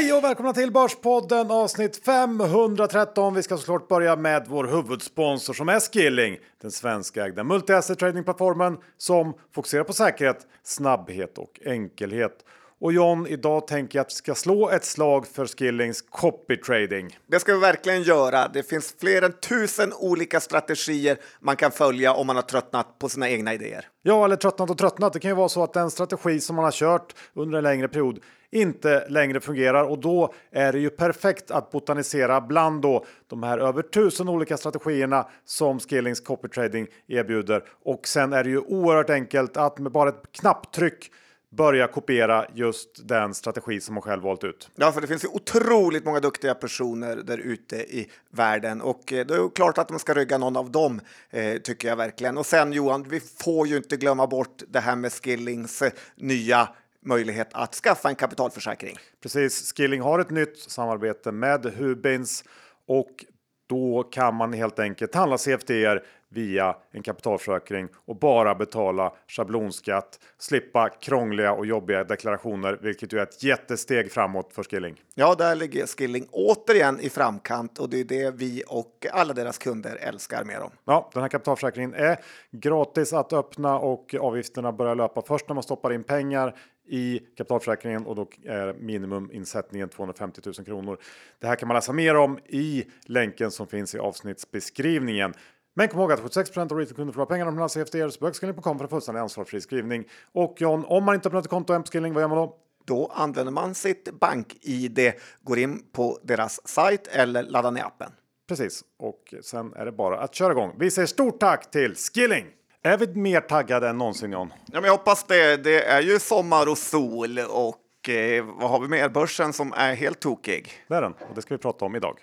Hej och välkomna till Börspodden avsnitt 513. Vi ska såklart börja med vår huvudsponsor som är Skilling, den svenskägda multi-asset tradingplattformen som fokuserar på säkerhet, snabbhet och enkelhet. Och John, idag tänker jag att vi ska slå ett slag för Skillings copy trading. Det ska vi verkligen göra. Det finns fler än tusen olika strategier man kan följa om man har tröttnat på sina egna idéer. Ja, eller tröttnat och tröttnat. Det kan ju vara så att den strategi som man har kört under en längre period inte längre fungerar och då är det ju perfekt att botanisera bland då de här över tusen olika strategierna som Skillings copy trading erbjuder. Och sen är det ju oerhört enkelt att med bara ett knapptryck börja kopiera just den strategi som man själv valt ut. Ja, för det finns ju otroligt många duktiga personer där ute i världen och eh, det är klart att man ska rygga någon av dem, eh, tycker jag verkligen. Och sen Johan, vi får ju inte glömma bort det här med Skillings eh, nya möjlighet att skaffa en kapitalförsäkring. Precis, Skilling har ett nytt samarbete med Hubins och då kan man helt enkelt handla CFDR via en kapitalförsäkring och bara betala schablonskatt, slippa krångliga och jobbiga deklarationer, vilket ju är ett jättesteg framåt för Skilling. Ja, där ligger Skilling återigen i framkant och det är det vi och alla deras kunder älskar med dem. Ja, den här kapitalförsäkringen är gratis att öppna och avgifterna börjar löpa först när man stoppar in pengar i kapitalförsäkringen och då är minimuminsättningen 250 000 kronor. Det här kan man läsa mer om i länken som finns i avsnittsbeskrivningen. Men kom ihåg att 76 av retailkunder förlorar pengarna om de läser CFD så bögskilling.com för en fullständig ansvarsfri skrivning. Och John, om man inte öppnat ett konto i Skilling, vad gör man då? Då använder man sitt bank-id, går in på deras sajt eller laddar ner appen. Precis, och sen är det bara att köra igång. Vi säger stort tack till Skilling! Är vi mer taggade än någonsin John? Ja, men jag hoppas det. Det är ju sommar och sol och eh, vad har vi mer? Börsen som är helt tokig. Det är den och det ska vi prata om idag.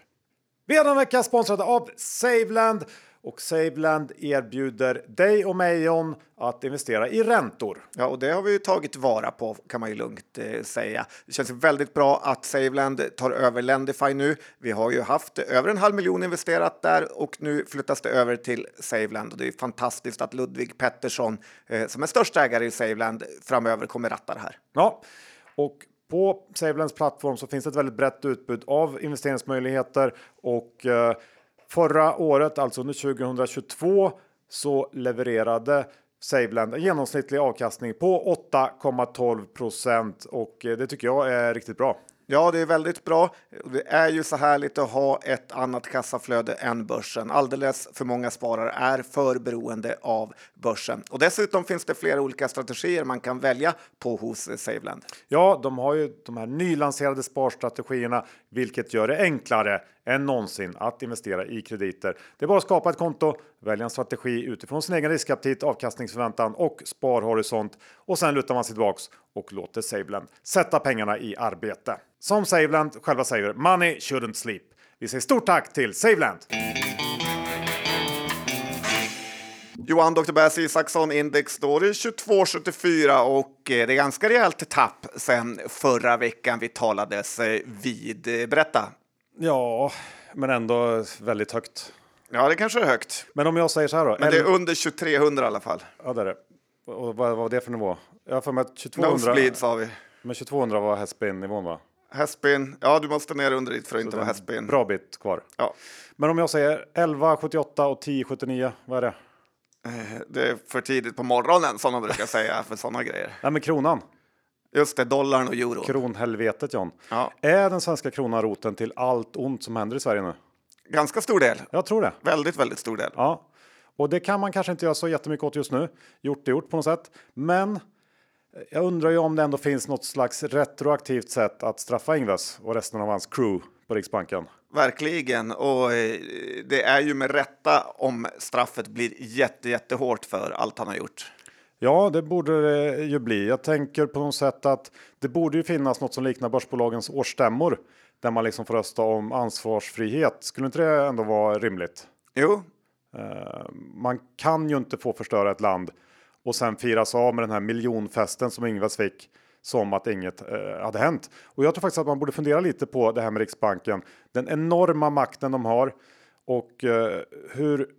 Vi är den vecka sponsrade av Saveland och Saveland erbjuder dig och mig John att investera i räntor. Ja, och det har vi ju tagit vara på kan man ju lugnt eh, säga. Det känns väldigt bra att Saveland tar över Lendify nu. Vi har ju haft över en halv miljon investerat där och nu flyttas det över till Saveland och det är fantastiskt att Ludvig Pettersson eh, som är största ägare i Saveland framöver kommer ratta det här. Ja, och på Savelands plattform så finns ett väldigt brett utbud av investeringsmöjligheter och eh, Förra året, alltså under 2022, så levererade Saveland en genomsnittlig avkastning på 8,12 procent och eh, det tycker jag är riktigt bra. Ja, det är väldigt bra. Det är ju så härligt att ha ett annat kassaflöde än börsen. Alldeles för många sparare är för beroende av börsen. Och dessutom finns det flera olika strategier man kan välja på hos Saveland. Ja, de har ju de här nylanserade sparstrategierna, vilket gör det enklare än någonsin att investera i krediter. Det är bara att skapa ett konto, välja en strategi utifrån sin egen riskaptit, avkastningsförväntan och sparhorisont och sen lutar man sig tillbaks och låter Saveland sätta pengarna i arbete. Som Saveland själva säger, money shouldn't sleep. Vi säger stort tack till Saveland! Johan Dr. Bass Isaksson index står i 22,74 och eh, det är ganska rejält tapp sen förra veckan vi talades eh, vid. Eh, berätta! Ja, men ändå väldigt högt. Ja, det kanske är högt. Men om jag säger så här då? Men det är under 2300 i alla fall. Ja, det är det. Och vad, var det för nivå? Jag har för mig att 2200... Nosebleed sa vi. Men 2200 var hästben-nivån va? Hästben, ja du måste ner under dit för att inte vara hästben. Bra bit kvar. Ja. Men om jag säger 1178 och 1079, vad är det? Eh, det är för tidigt på morgonen som de brukar säga för sådana grejer. Nej men kronan. Just det, dollarn och euron. Kronhelvetet John. Ja. Är den svenska kronan roten till allt ont som händer i Sverige nu? Ganska stor del. Jag tror det. Väldigt, väldigt stor del. Ja, och det kan man kanske inte göra så jättemycket åt just nu. Gjort är gjort på något sätt. Men jag undrar ju om det ändå finns något slags retroaktivt sätt att straffa Ingves och resten av hans crew på Riksbanken. Verkligen, och eh, det är ju med rätta om straffet blir jätte, jättehårt för allt han har gjort. Ja, det borde det ju bli. Jag tänker på något sätt att det borde ju finnas något som liknar börsbolagens årsstämmor där man liksom får rösta om ansvarsfrihet. Skulle inte det ändå vara rimligt? Jo. Uh, man kan ju inte få förstöra ett land och sen firas av med den här miljonfesten som Ingves fick som att inget uh, hade hänt. Och jag tror faktiskt att man borde fundera lite på det här med Riksbanken. Den enorma makten de har och uh, hur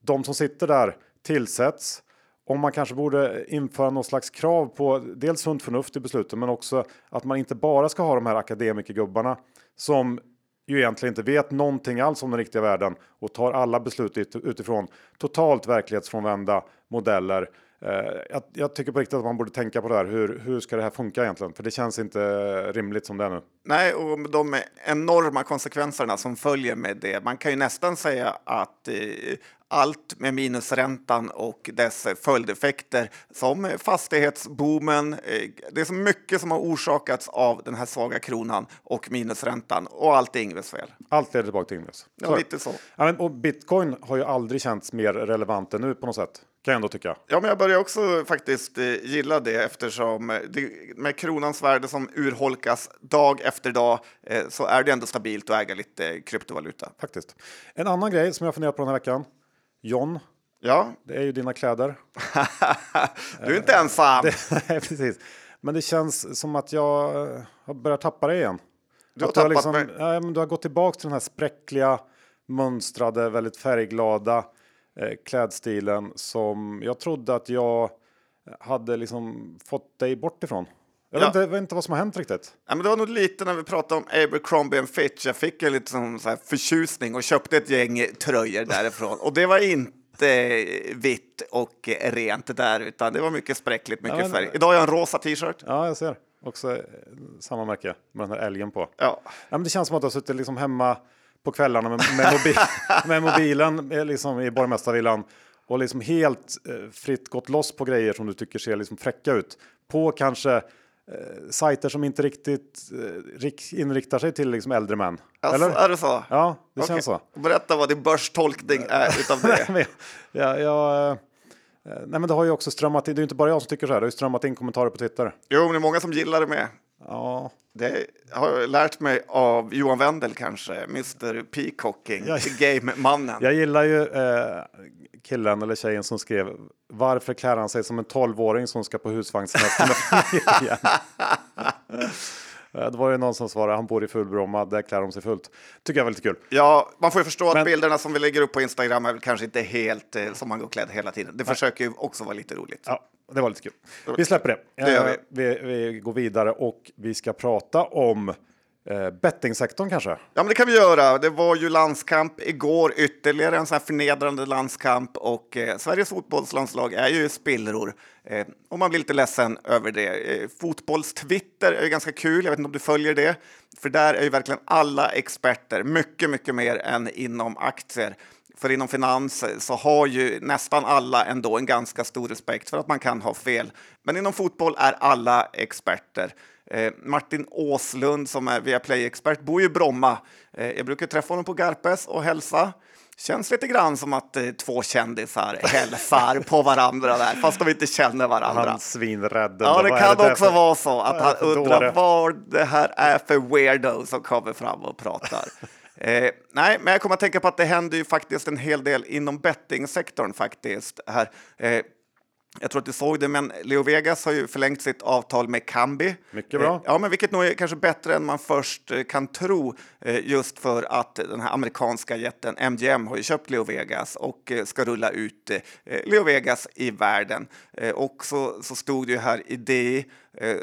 de som sitter där tillsätts om man kanske borde införa något slags krav på dels sunt förnuft i besluten men också att man inte bara ska ha de här akademikergubbarna som ju egentligen inte vet någonting alls om den riktiga världen och tar alla beslut utifrån totalt verklighetsfrånvända modeller. Eh, jag, jag, tycker på riktigt att man borde tänka på det här. Hur, hur ska det här funka egentligen? För det känns inte rimligt som det är nu. Nej, och de enorma konsekvenserna som följer med det. Man kan ju nästan säga att eh, allt med minusräntan och dess följdeffekter som fastighetsboomen. Eh, det är så mycket som har orsakats av den här svaga kronan och minusräntan och allt är Ingves fel. Allt leder tillbaka till Ingves. Ja, lite så. Ja, men, och bitcoin har ju aldrig känts mer relevant än nu på något sätt. Kan jag ändå tycka. Ja, men jag börjar också faktiskt eh, gilla det eftersom det, med kronans värde som urholkas dag efter dag eh, så är det ändå stabilt att äga lite kryptovaluta. Faktiskt. En annan grej som jag funderat på den här veckan John. Ja. Det är ju dina kläder. du är inte ensam. nej, precis. Men det känns som att jag har börjat tappa det igen. Du har, du har, liksom, mig. Ja, men du har gått tillbaka till den här spräckliga, mönstrade, väldigt färgglada eh, klädstilen som jag trodde att jag hade liksom fått dig bort ifrån. Jag vet, inte, vet, inte, vad som har hänt riktigt. Ja, men det var nog lite när vi pratade om Abercrombie Fitch. Jag fick en liten så här förtjusning och köpte ett gäng tröjor därifrån. och det var inte vitt och rent där, utan det var mycket spräckligt, mycket ja, men, färg. Idag har jag en rosa t-shirt. Ja, jag ser. Också eh, samma märke med den här älgen på. Ja. ja men det känns som att du har suttit liksom hemma på kvällarna med, med, mobil, med mobilen eh, liksom i borgmästarvillan och liksom helt eh, fritt gått loss på grejer som du tycker ser liksom fräcka ut. På kanske eh, sajter som inte riktigt eh, inriktar sig till liksom äldre män. Alltså, Eller? Är det så? Ja, det okay. känns så. Berätta vad din börstolkning är utav det. ja, jag, eh, nej, men det har ju också strömmat in. Det är inte bara jag som tycker så här. Det har ju strömmat in kommentarer på Twitter. Jo, men det är många som gillar det med. Ja. Det har jag lärt mig av Johan Wendel kanske, Mr Peacocking, jag, game-mannen. Jag gillar ju eh, killen eller tjejen som skrev varför klär han sig som en tolvåring som ska på husvagnssemester med familjen? Det var ju någon som svarade han bor i Fullbromma, där klär de sig fullt. Tycker jag var lite kul. Ja, man får ju förstå Men... att bilderna som vi lägger upp på Instagram är kanske inte helt eh, som man går klädd hela tiden. Det försöker ju också vara lite roligt. Ja, det var lite kul. Vi släpper det. det gör vi. vi. Vi går vidare och vi ska prata om Eh, bettingsektorn kanske? Ja, men det kan vi göra. Det var ju landskamp igår, ytterligare en sån här förnedrande landskamp och eh, Sveriges fotbollslandslag är ju spillror. Eh, och man blir lite ledsen över det. Eh, Fotbollstwitter är ganska kul, jag vet inte om du följer det, för där är ju verkligen alla experter, mycket, mycket mer än inom aktier. För inom finans så har ju nästan alla ändå en ganska stor respekt för att man kan ha fel. Men inom fotboll är alla experter. Eh, Martin Åslund som är Viaplay-expert bor ju i Bromma. Eh, jag brukar träffa honom på Garpes och hälsa. Känns lite grann som att eh, två kändisar hälsar på varandra där, fast de inte känner varandra. Han svinrädd. Ja, det kan det också för... vara så att han undrar vad det här är för weirdo som kommer fram och pratar. Eh, nej, men jag kommer att tänka på att det händer ju faktiskt en hel del inom bettingsektorn faktiskt. Här. Eh, jag tror att du såg det, men Leo Vegas har ju förlängt sitt avtal med Kambi. Mycket bra. Eh, ja, men vilket nog är kanske bättre än man först eh, kan tro, eh, just för att den här amerikanska jätten MGM har ju köpt Leo Vegas och ska rulla ut Leo Vegas i världen. Och så, så stod det ju här i DI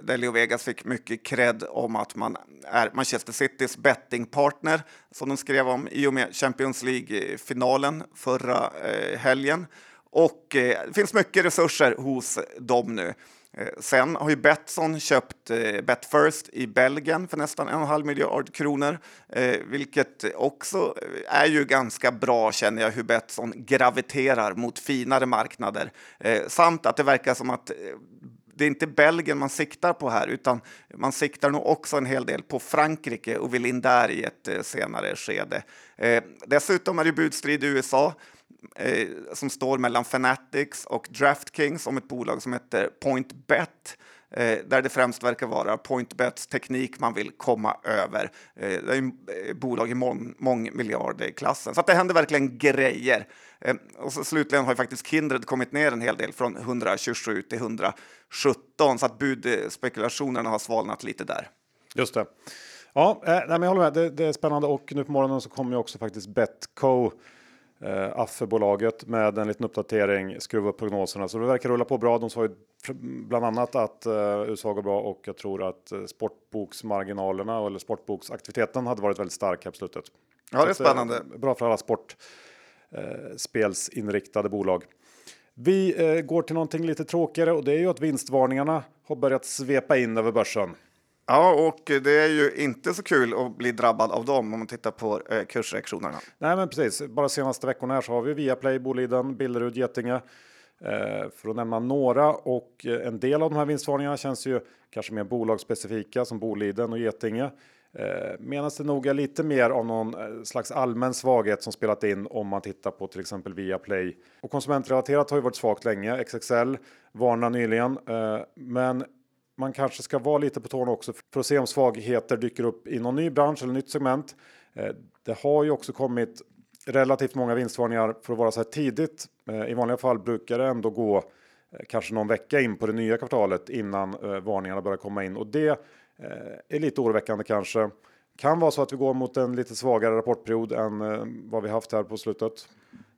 där Leo Vegas fick mycket cred om att man är Manchester Citys bettingpartner, som de skrev om i och med Champions League-finalen förra helgen. Och eh, det finns mycket resurser hos dem nu. Eh, sen har ju Betsson köpt eh, Betfirst i Belgien för nästan en och en halv miljard kronor, eh, vilket också är ju ganska bra känner jag hur Betsson graviterar mot finare marknader. Eh, samt att det verkar som att eh, det är inte Belgien man siktar på här, utan man siktar nog också en hel del på Frankrike och vill in där i ett senare skede. Dessutom är det budstrid i USA eh, som står mellan Fanatics och Draftkings om ett bolag som heter PointBet eh, där det främst verkar vara PointBets teknik man vill komma över. Eh, det är eh, bolag i mång, mångmiljardklassen. Så att det händer verkligen grejer. Och så slutligen har ju faktiskt Kindred kommit ner en hel del från 127 till 117 så att budspekulationerna har svalnat lite där. Just det. Ja, nej, men jag håller med. Det, det, är spännande och nu på morgonen så kommer ju också faktiskt Betco eh, Affe-bolaget med en liten uppdatering, skruva upp prognoserna. Så det verkar rulla på bra. De sa ju bland annat att eh, USA går bra och jag tror att eh, sportboksmarginalerna eller sportboksaktiviteten hade varit väldigt stark här på slutet. Ja, det är Så att, eh, spännande. Bra för alla sportspelsinriktade bolag. Vi eh, går till någonting lite tråkigare och det är ju att vinstvarningarna har börjat svepa in över börsen. Ja, och det är ju inte så kul att bli drabbad av dem om man tittar på eh, kursreaktionerna. Nej, men precis. Bara senaste veckorna här så har vi Viaplay, Boliden, Billerud, Getinge. Eh, för att nämna några och eh, en del av de här vinstvarningarna känns ju kanske mer bolagsspecifika som Boliden och Getinge. Eh, Medan det nog är lite mer av någon eh, slags allmän svaghet som spelat in om man tittar på till exempel Viaplay. Och konsumentrelaterat har ju varit svagt länge. XXL varnar nyligen, eh, men man kanske ska vara lite på tårna också för att se om svagheter dyker upp i någon ny bransch eller nytt segment. Eh, det har ju också kommit relativt många vinstvarningar för att vara så här tidigt. Eh, I vanliga fall brukar det ändå gå eh, kanske någon vecka in på det nya kvartalet innan varningarna börjar komma in och det är lite oroväckande kanske. Kan vara så att vi går mot en lite svagare rapportperiod än vad vi haft här på slutet.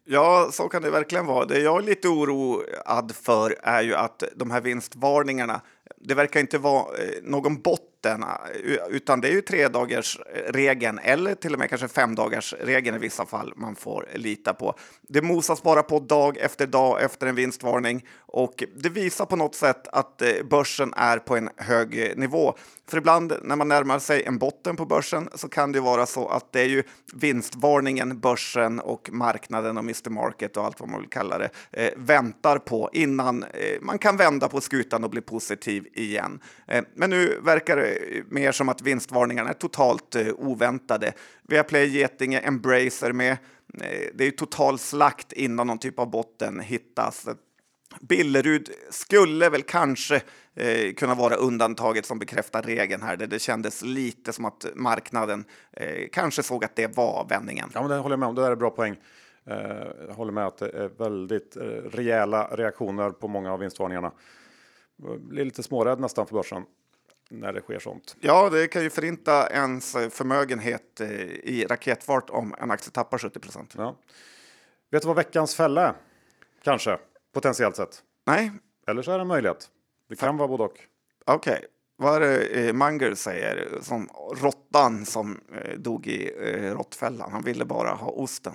Ja, så kan det verkligen vara. Det jag är lite oroad för är ju att de här vinstvarningarna, det verkar inte vara eh, någon botten, eh, utan det är ju tre dagars regeln eller till och med kanske fem dagars regeln i vissa fall man får lita på. Det mosas bara på dag efter dag efter en vinstvarning och det visar på något sätt att eh, börsen är på en hög nivå. För ibland när man närmar sig en botten på börsen så kan det vara så att det är ju vinstvarningen börsen och marknaden och Mr Market och allt vad man vill kalla det eh, väntar på innan eh, man kan vända på skutan och bli positiv igen. Eh, men nu verkar det mer som att vinstvarningarna är totalt eh, oväntade. Viaplay, Getinge, Embracer med. Eh, det är ju total slakt innan någon typ av botten hittas. Billerud skulle väl kanske eh, kunna vara undantaget som bekräftar regeln här. Det kändes lite som att marknaden eh, kanske såg att det var vändningen. Ja, men det håller jag med om. Det där är bra poäng. Eh, jag håller med att det är väldigt eh, rejäla reaktioner på många av vinstvarningarna. Jag blir lite smårädd nästan för börsen när det sker sånt. Ja, det kan ju förinta ens förmögenhet eh, i raketfart om en aktie tappar 70 procent. Ja. Vet du vad veckans fälla är? Kanske, potentiellt sett. Nej, Eller så är det en möjlighet. Det kan vara både och. okej. Vad är det eh, Munger säger? Som råttan som eh, dog i eh, råttfällan. Han ville bara ha osten.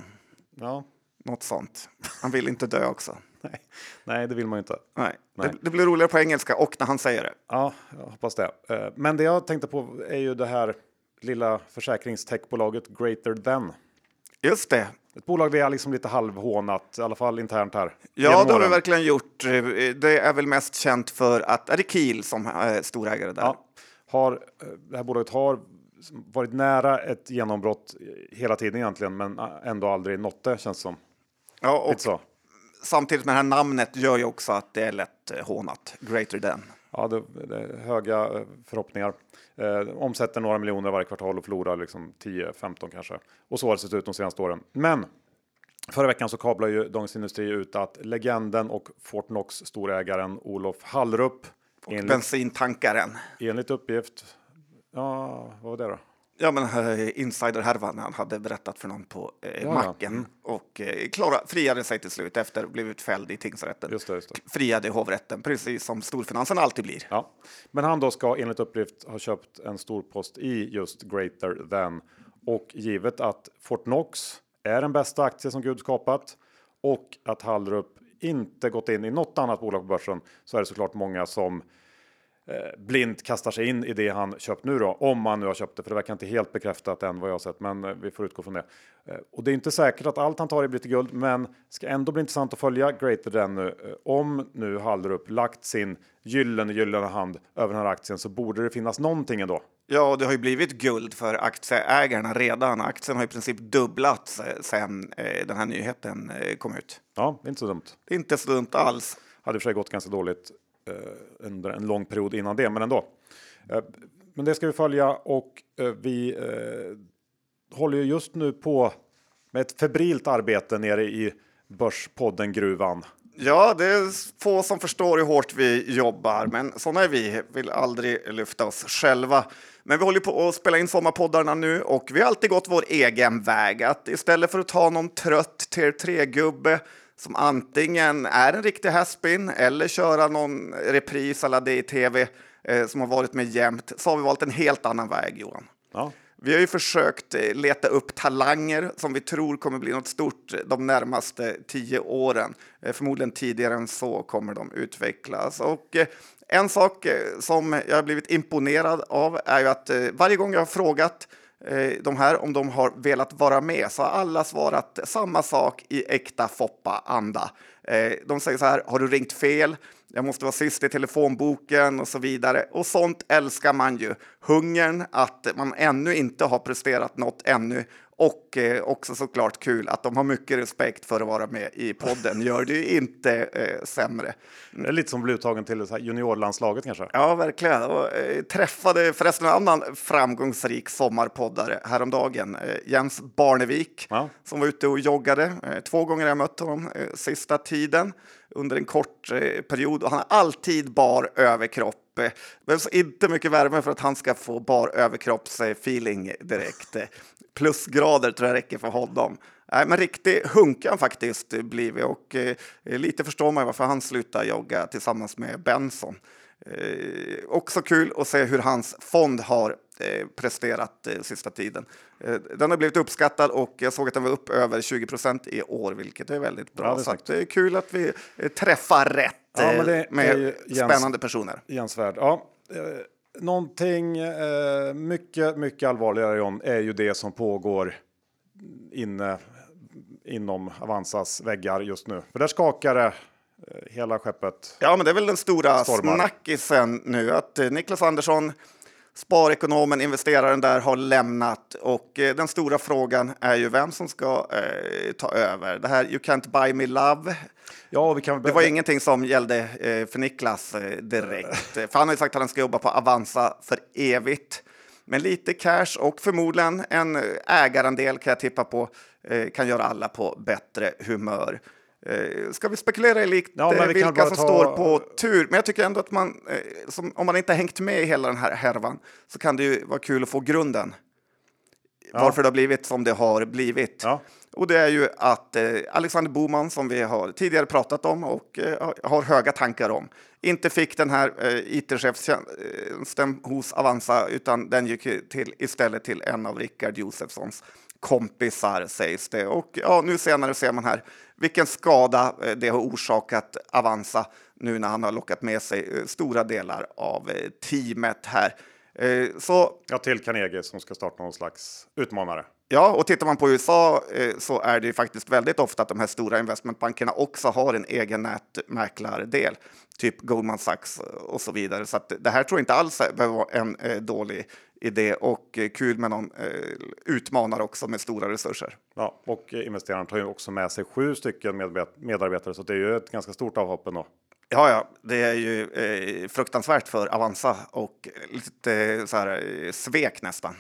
Ja, Något sånt. Han vill inte dö också. nej, nej det vill man ju inte. Nej, Nej. Det, det blir roligare på engelska och när han säger det. Ja, jag hoppas det. Men det jag tänkte på är ju det här lilla försäkringstechbolaget Greater Than. Just det. Ett bolag vi har liksom lite halvhånat, i alla fall internt här. Ja, det har vi verkligen gjort. Eh, Det är väl mest känt för att är det Kiel som är storägare där? Ja, har, eh, det här bolaget har varit nära ett genombrott hela tiden egentligen, men ändå aldrig nått det känns som. Ja, och samtidigt med det här namnet gör ju också att det är lätt eh, hånat. Greater than. Ja, det, det höga eh, förhoppningar. Eh, omsätter några miljoner varje kvartal och förlorar liksom 10-15 kanske. Och så har det sett ut de senaste åren. Men förra veckan så kablar ju Dagens Industri ut att legenden och Fortnox storägaren Olof Hallrup Och enligt, bensintankaren. enligt uppgift. Ja, vad var det då? Ja, men insiderhärvan när han hade berättat för någon på eh, ja. macken Mm. och uh, Klara friade sig till slut efter blivit fälld i tingsrätten. Just det, just det. Friade i hovrätten, precis som storfinansen alltid blir. Ja, men han då ska enligt uppgift ha köpt en stor post i just Greater Than och givet att Fortnox är den bästa aktie som Gud skapat och att Hallrup inte gått in i något annat bolag på börsen så är det såklart många som eh, blint kastar sig in i det han köpt nu då, om man nu har köpt det, för det verkar inte helt bekräftat än vad jag har sett, men eh, vi får utgå från det. Eh, och det är inte säkert att allt han tar i blir till guld, men ska ändå bli intressant att följa Greater Than nu. Eh, om nu Hallrup lagt sin gyllene, gyllene hand över den här aktien så borde det finnas någonting ändå. Ja, det har ju blivit guld för aktieägarna redan. Aktien har i princip dubblats eh, eh, den här nyheten eh, kom ut. Ja, det är inte så dumt. Det är inte så dumt alls. Hade för sig gått ganska dåligt eh, Eh, under en lång period innan det, men ändå. Eh, men det ska vi följa och eh, vi eh, håller ju just nu på med ett febrilt arbete nere i Börspodden Gruvan. Ja, det är få som förstår hur hårt vi jobbar, men sådana är vi. Vill aldrig lyfta oss själva. Men vi håller på att spela in sommarpoddarna nu och vi har alltid gått vår egen väg. Att istället för att ta någon trött tier 3-gubbe som antingen är en riktig haspin eller köra någon repris alla det i tv eh, som har varit med jämt, så har vi valt en helt annan väg, Johan. Ja. Vi har ju försökt eh, leta upp talanger som vi tror kommer bli något stort de närmaste tio åren. Eh, förmodligen tidigare än så kommer de utvecklas. Och eh, en sak som jag har blivit imponerad av är ju att varje gång jag har frågat Eh, de här om de har velat vara med så har alla svarat samma sak i äkta Foppa-anda. Eh, de säger så här, har du ringt fel? Jag måste vara sist i telefonboken och så vidare. Och sånt älskar man ju. Hungern att man ännu inte har presterat något ännu och eh, också såklart kul att de har mycket respekt för att vara med i podden. Gör det ju inte eh, sämre. Det är lite som bli uttagen till juniorlandslaget kanske? Ja, verkligen. Och, eh, träffade förresten en annan framgångsrik sommarpoddare häromdagen. Eh, Jens Barnevik ja. som var ute och joggade. Eh, två gånger har jag mött honom eh, sista tiden under en kort eh, period och han har alltid bar överkropp. Det behövs inte mycket värme för att han ska få bar överkroppsfeeling direkt. Eh, plusgrader tror jag räcker för honom. Nej, men riktig hunkan faktiskt blivit och eh, lite förstår man varför han slutar jogga tillsammans med Benson. Eh, också kul att se hur hans fond har presterat eh, sista tiden. Eh, den har blivit uppskattad och jag såg att den var upp över 20 procent i år, vilket är väldigt bra. Ja, det är så det är kul att vi eh, träffar rätt ja, med spännande personer. Jens Värd. Ja. Någonting mycket, mycket allvarligare John, är ju det som pågår inne inom Avanzas väggar just nu. För där skakar det Eh, hela skeppet. Ja, men det är väl den stora stormar. snackisen nu att eh, Niklas Andersson, sparekonomen, investeraren där har lämnat och eh, den stora frågan är ju vem som ska eh, ta över. Det här You can't buy me love. Ja, vi kan... Det var ingenting som gällde eh, för Niklas eh, direkt, för han har ju sagt att han ska jobba på Avanza för evigt. Men lite cash och förmodligen en ägarandel kan jag tippa på kan göra alla på bättre humör. Eh, ska vi spekulera i likt ja, eh, vilka som ta... står på tur? Men jag tycker ändå att man, eh, som, om man inte hängt med i hela den här härvan, så kan det ju vara kul att få grunden. Ja. Varför det har blivit som det har blivit. Ja. Och det är ju att eh, Alexander Boman, som vi har tidigare pratat om och eh, har höga tankar om, inte fick den här eh, it-chefstjänsten hos Avanza, utan den gick till, istället till en av Rickard Josefssons kompisar sägs det. Och ja, nu senare ser man här vilken skada eh, det har orsakat Avanza nu när han har lockat med sig eh, stora delar av eh, teamet här. Så, ja, till Carnegie som ska starta någon slags utmanare. Ja, och tittar man på USA så är det ju faktiskt väldigt ofta att de här stora investmentbankerna också har en egen nätmäklardel, typ Goldman Sachs och så vidare. Så det här tror jag inte alls behöver vara en dålig idé och eh, kul med någon eh, utmanare också med stora resurser. Ja, och investeraren tar ju också med sig sju stycken medarbetare så det är ju ett ganska stort avhopp ändå. Ja, ja, det är ju eh, fruktansvärt för Avanza och lite eh, så här eh, svek nästan.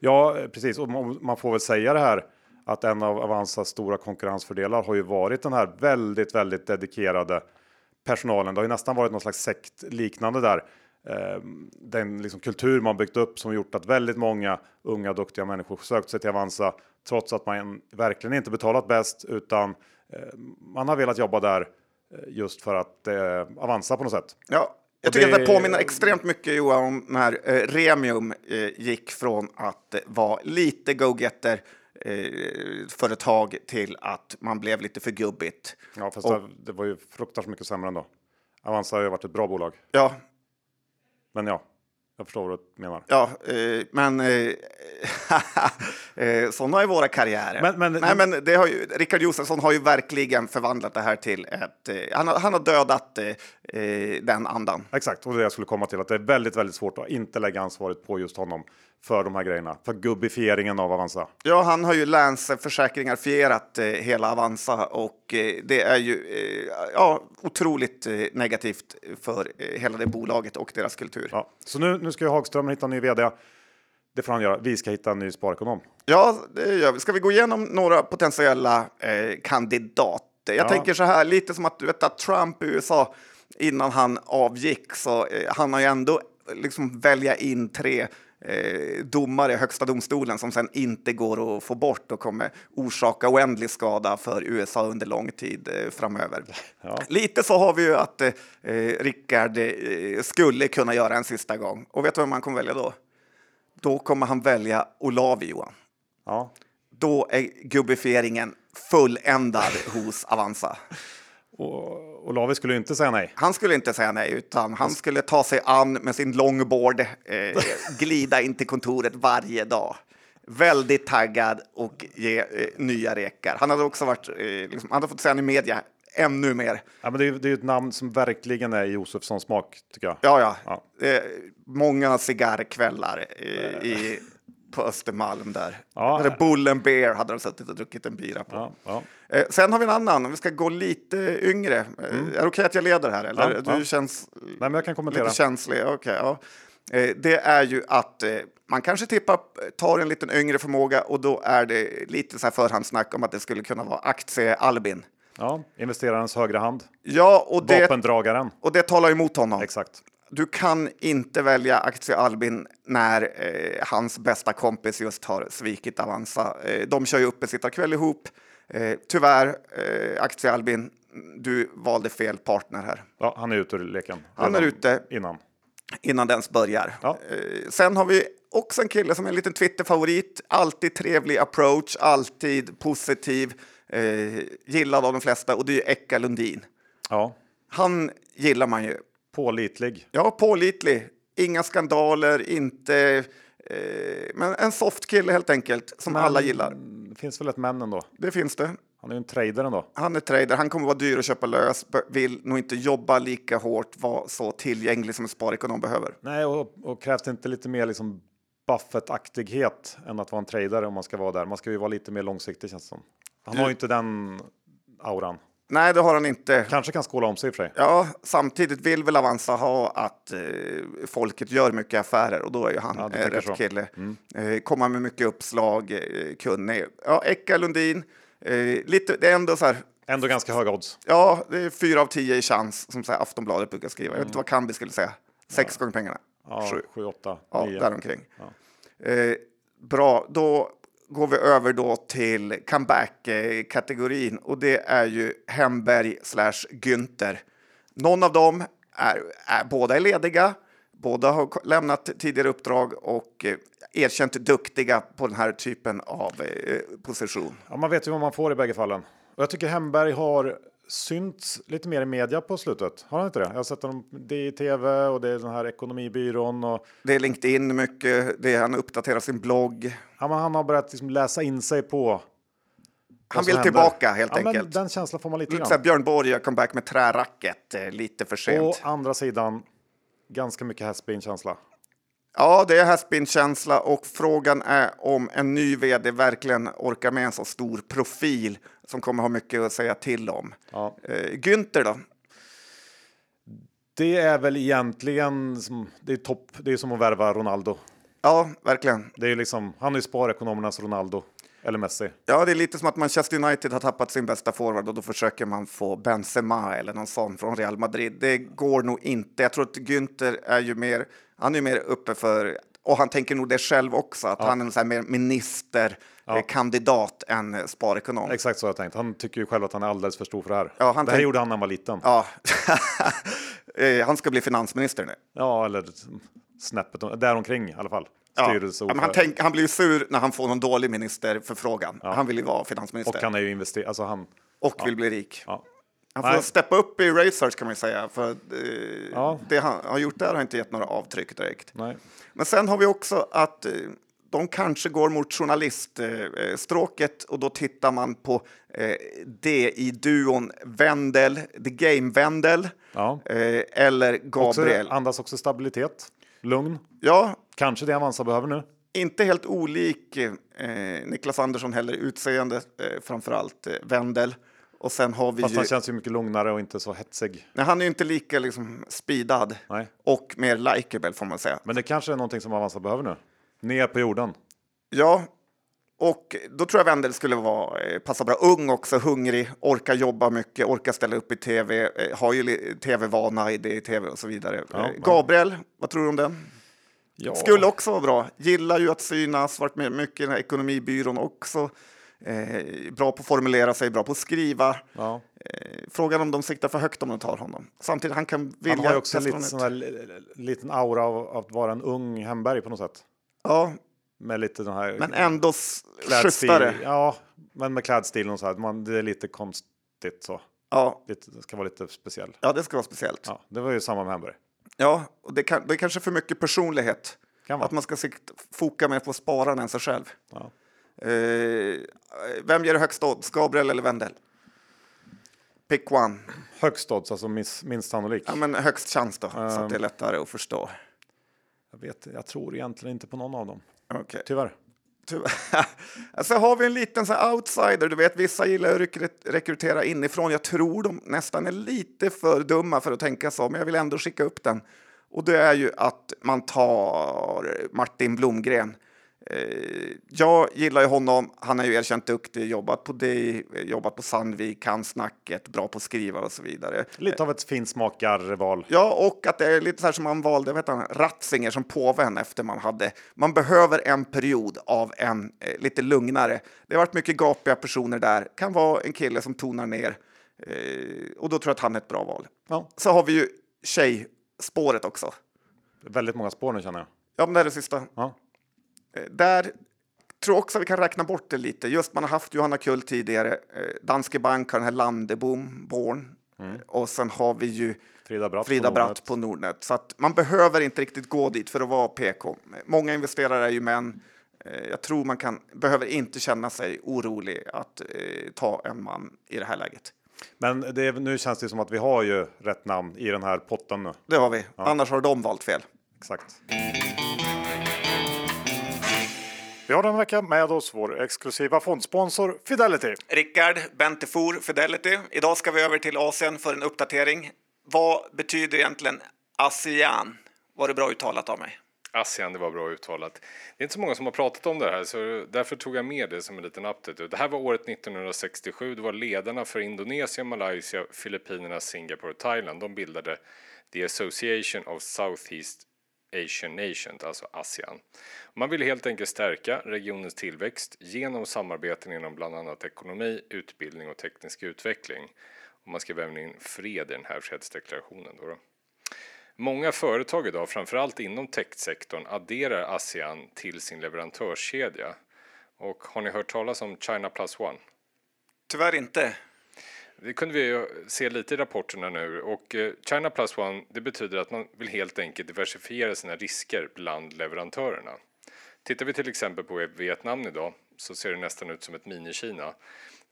Ja, precis. Och man får väl säga det här att en av Avanzas stora konkurrensfördelar har ju varit den här väldigt, väldigt dedikerade personalen. Det har ju nästan varit någon slags sekt liknande där ehm, den liksom kultur man byggt upp som gjort att väldigt många unga duktiga människor sökt sig till Avanza trots att man verkligen inte betalat bäst utan ehm, man har velat jobba där eh, just för att eh, Avanza på något sätt. Ja, jag tycker det... att det påminner extremt mycket Johan om när eh, Remium eh, gick från att eh, vara lite go-getter företag till att man blev lite för gubbigt. Ja, fast och... det, det var ju fruktansvärt mycket sämre ändå. Avanza har ju varit ett bra bolag. Ja, men ja, jag förstår vad du menar. Ja, eh, men eh, eh, sådana är våra karriärer. Men, men, Nej, men det har ju, Rickard Josefsson har ju verkligen förvandlat det här till ett... Eh, han, har, han har dödat eh, eh, den andan. Exakt, och det jag skulle komma till att det är väldigt, väldigt svårt att inte lägga ansvaret på just honom för de här grejerna, för gubbifieringen av Avanza. Ja, han har ju Länsförsäkringar fierat eh, hela Avanza och eh, det är ju eh, ja, otroligt eh, negativt för eh, hela det bolaget och deras kultur. Ja, så nu, nu ska ju Hagström hitta en ny vd. Det får han göra. Vi ska hitta en ny sparekonom. Ja, det gör vi. Ska vi gå igenom några potentiella eh, kandidater? Jag Ja. tänker så här, lite som att du vet att Trump i USA innan han avgick så eh, han har ju ändå liksom välja in tre eh, domare i högsta domstolen som sen inte går att få bort och kommer orsaka oändlig skada för USA under lång tid eh, framöver. Ja. Lite så har vi ju att eh, eh, Rickard eh, skulle kunna göra en sista gång. Och vet du vem man kommer välja då? Då kommer han välja Olavi, Johan. Ja. Då är gubbifieringen fulländad hos Avanza. Och Olavi skulle inte säga nej. Han skulle inte säga nej, utan han skulle ta sig an med sin longboard, eh, glida in till kontoret varje dag. Väldigt taggad och ge eh, nya rekar. Han hade också varit, eh, liksom, han hade fått säga i media ännu mer. Ja, men det, är, det är ett namn som verkligen är Josefssons smak, tycker jag. Ja, ja. Ja. Eh, många cigarrkvällar eh, i, på Östermalm där. Ja. Där Bull and Bear hade de suttit och druckit en bira på. Ja, ja. Eh, sen har vi en annan, vi ska gå lite yngre. Eh, Är det okej att jag leder här? Eller? Mm. Ja, du känns Nej, men jag kan kommentera. lite känslig. Okej, ja. eh, det är ju att eh, man kanske tippar, tar en liten yngre förmåga och då är det lite så här förhandssnack om att det skulle kunna vara aktie-Albin. Ja, investerarens högra hand. Ja, och det, Vapendragaren. och det talar emot honom. Exakt. Du kan inte välja aktie Albin när eh, hans bästa kompis just har svikit Avanza. Eh, de kör ju uppesittarkväll ihop. Eh, tyvärr, eh, aktie Albin, du valde fel partner här Ja, han är ute ur leken. Han är ute. Innan. innan den ens börjar. Ja. Eh, sen har vi också en kille som är en liten Twitter-favorit. Alltid trevlig approach, alltid positiv, eh, gillad av de flesta och det är ju Eka Lundin. Ja, Han gillar man ju. Pålitlig. Ja, pålitlig. Inga skandaler, inte... Eh, men en soft kille helt enkelt, som alla gillar. Det finns väl ett men ändå. Det finns det. Han är ju en trader ändå. Han är trader, han kommer vara dyr att köpa lös, vill nog inte jobba lika hårt, vara så tillgänglig som en sparekonom behöver. Nej, och, och krävs det inte lite mer liksom Buffett-aktighet än att vara en trader om man ska vara där? Man ska ju vara lite mer långsiktig känns det som. Han Du- har ju inte den auran. Nej, det har han inte. Kanske kan skåla om sig i och för sig. Ja, samtidigt vill väl Avanza ha att eh, folket gör mycket affärer och då är ju han Ja, eh, rätt så. kille. Eh, komma med mycket uppslag, eh, kunnig. Ja, Eka Lundin, eh, lite, det är ändå så här, Ändå ganska höga odds. ja, det är fyra av tio i chans, som så här, Aftonbladet brukar skriva. Jag vet inte vad Kambi skulle säga. Sex gånger pengarna. Ja, Sju. 7, 8, Ja, 9. däromkring. Eh, bra, då går vi över då till comeback-kategorin och det är ju Hemberg slash Günther. Någon av dem är, är båda är lediga, båda har lämnat tidigare uppdrag och eh, erkänt duktiga på den här typen av eh, position. Ja, man vet ju vad man får i bägge fallen. Och jag tycker Hemberg har synts lite mer i media på slutet. Har han inte det? Jag har sett honom det är i tv och det är den här ekonomibyrån och Det är LinkedIn mycket, det är, han uppdaterar sin blogg. ja, men han har börjat liksom läsa in sig på. Han vill händer. tillbaka helt ja, Men enkelt. den känslan får man lite grann. Björn Borg gör comeback med träracket eh, lite för sent. Å andra sidan ganska mycket has känsla. Ja, det är haspin-känsla och frågan är om en ny vd verkligen orkar med en så stor profil som kommer ha mycket att säga till om. Ja. Eh, Günther då? Det är väl egentligen som, det är topp. Det är som att värva Ronaldo. Ja, verkligen. Det är liksom, han är sparekonomernas Ronaldo eller Messi. Ja, det är lite som att Manchester United har tappat sin bästa forward och då försöker man få Benzema eller någon sån från Real Madrid. Det går nog inte. Jag tror att Günther är ju mer, han är ju mer uppe för, och han tänker nog det själv också, att han är mer ministerkandidat än eh, sparekonom. Exakt så har jag tänkt. Han tycker ju själv att han är alldeles för stor för det här. Ja, han det här gjorde han när han var liten. Ja, Eh, han ska bli finansminister nu. Ja, eller snäppet däromkring i alla fall. Ja. Ja, han, tänk, han blir ju sur när han får någon dålig ministerförfrågan. Han vill ju vara finansminister och och, han är ju invester... Alltså han... vill bli rik. Ja. Han får Nej. steppa upp i research kan man ju säga. För eh, Ja. det han har gjort där har inte gett några avtryck direkt. Nej. Men sen har vi också att eh, de kanske går mot journaliststråket och då tittar man på eh, DI-duon Wendel, The Game Wendel Ja. eh, eller Också, Gabriel. andas också stabilitet. Lugn. Ja, Kanske det Avanza behöver nu. inte helt olik eh, Niklas Andersson heller, utseende eh, framför allt eh, Wendel. Och sen har vi Fast ju... han känns ju mycket lugnare och inte så hetsig. Nej, han är ju inte lika liksom, speedad Nej. och mer likeable får man säga. Men det kanske är någonting som Avanza behöver nu. Ner på jorden. Ja, Och då tror jag Wendel skulle vara, eh, passa bra. Ung också, hungrig, orkar jobba mycket, orkar ställa upp i tv, eh, har ju tv-vana i tv och så vidare. Ja, Eh, Gabriel, vad tror du om det? Ja. Skulle också vara bra. Gillar ju att synas, varit med mycket i den här ekonomibyrån också. Eh, bra på att formulera sig, bra på att skriva. Ja. Eh, frågan om de siktar för högt om de tar honom. Samtidigt, han kan vilja Han har också en lite, liten aura av att vara en ung Hemberg på något sätt. Ja, Med lite den här men ändå schysstare. Ja, men med klädstilen och så här. Man, det är lite konstigt så. Ja, Lite, det ska vara lite speciell. ja, det ska vara speciellt. Ja, det var ju samma med Hemberg. Ja, och det, kan, det är kanske för mycket personlighet. Kan vara. Att man ska sikt, foka mer på spararen än sig själv. Ja. Eh, vem ger högst odds, Gabriel eller Wendel? Pick one. Högst odds, alltså minst, minst sannolik. Ja, men högst chans då, så att Ehm. det är lättare att förstå. Jag, vet, jag tror egentligen inte på någon av dem. Okej. Tyvärr. Tyvärr. alltså har vi en liten så outsider, du vet vissa gillar att rekry- rekrytera inifrån. Jag tror de nästan är lite för dumma för att tänka så, men jag vill ändå skicka upp den. Och det är ju att man tar Martin Blomgren. Eh, jag gillar ju honom, han är ju erkänt duktig, jobbat på dig, jobbat på Sandvik, kan snacket, bra på att skriva och så vidare. Lite av ett finsmakarval. Ja, och att det är lite så här som man valde vet han, Ratzinger som påven efter man hade. Man behöver en period av en eh, lite lugnare. Det har varit mycket gapiga personer där. Kan vara en kille som tonar ner. Eh, och då tror jag att han är ett bra val. Ja, Så har vi ju tjejspåret också. väldigt många spår nu känner jag. Ja, men det är det sista. Ja. Där tror jag också att vi kan räkna bort det lite. Just man har haft Johanna Kull tidigare. Eh, Danske Bank har den här Landebom, Born. Mm. Och sen har vi ju Frida Bratt. Frida på Bratt Nordnet. på Nordnet. Så att man behöver inte riktigt gå dit för att vara PK. Många investerare är ju män. Eh, Jag tror man kan, behöver inte känna sig orolig att eh, ta en man i det här läget. Men det nu känns det som att vi har ju rätt namn i den här potten nu. Det har vi. Annars har de valt fel. Exakt. Vi har den vecka med oss vår exklusiva fondsponsor Fidelity. Rickard Bentefor, Fidelity. Idag ska vi över till Asien för en uppdatering. Vad betyder egentligen ASEAN? Var det bra uttalat av mig? ASEAN, det var bra uttalat. Det är inte så många som har pratat om det här, så därför tog jag med det som en liten update. Det här var året 1967. Det var ledarna för Indonesien, Malaysia, Filippinerna, Singapore och Thailand. De bildade The Association of Southeast Asian Nations, alltså ASEAN. Man vill helt enkelt stärka regionens tillväxt genom samarbeten inom bland annat ekonomi, utbildning och teknisk utveckling. Och man skrev även in fred i den här fredsdeklarationen. Då då. Många företag idag, framförallt inom techsektorn, adderar ASEAN till sin leverantörskedja. Och har ni hört talas om China Plus One? Tyvärr inte. Det kunde vi ju se lite i rapporterna nu och eh, China Plus One det betyder att man vill helt enkelt diversifiera sina risker bland leverantörerna. Tittar vi till exempel på Vietnam idag så ser det nästan ut som ett mini-Kina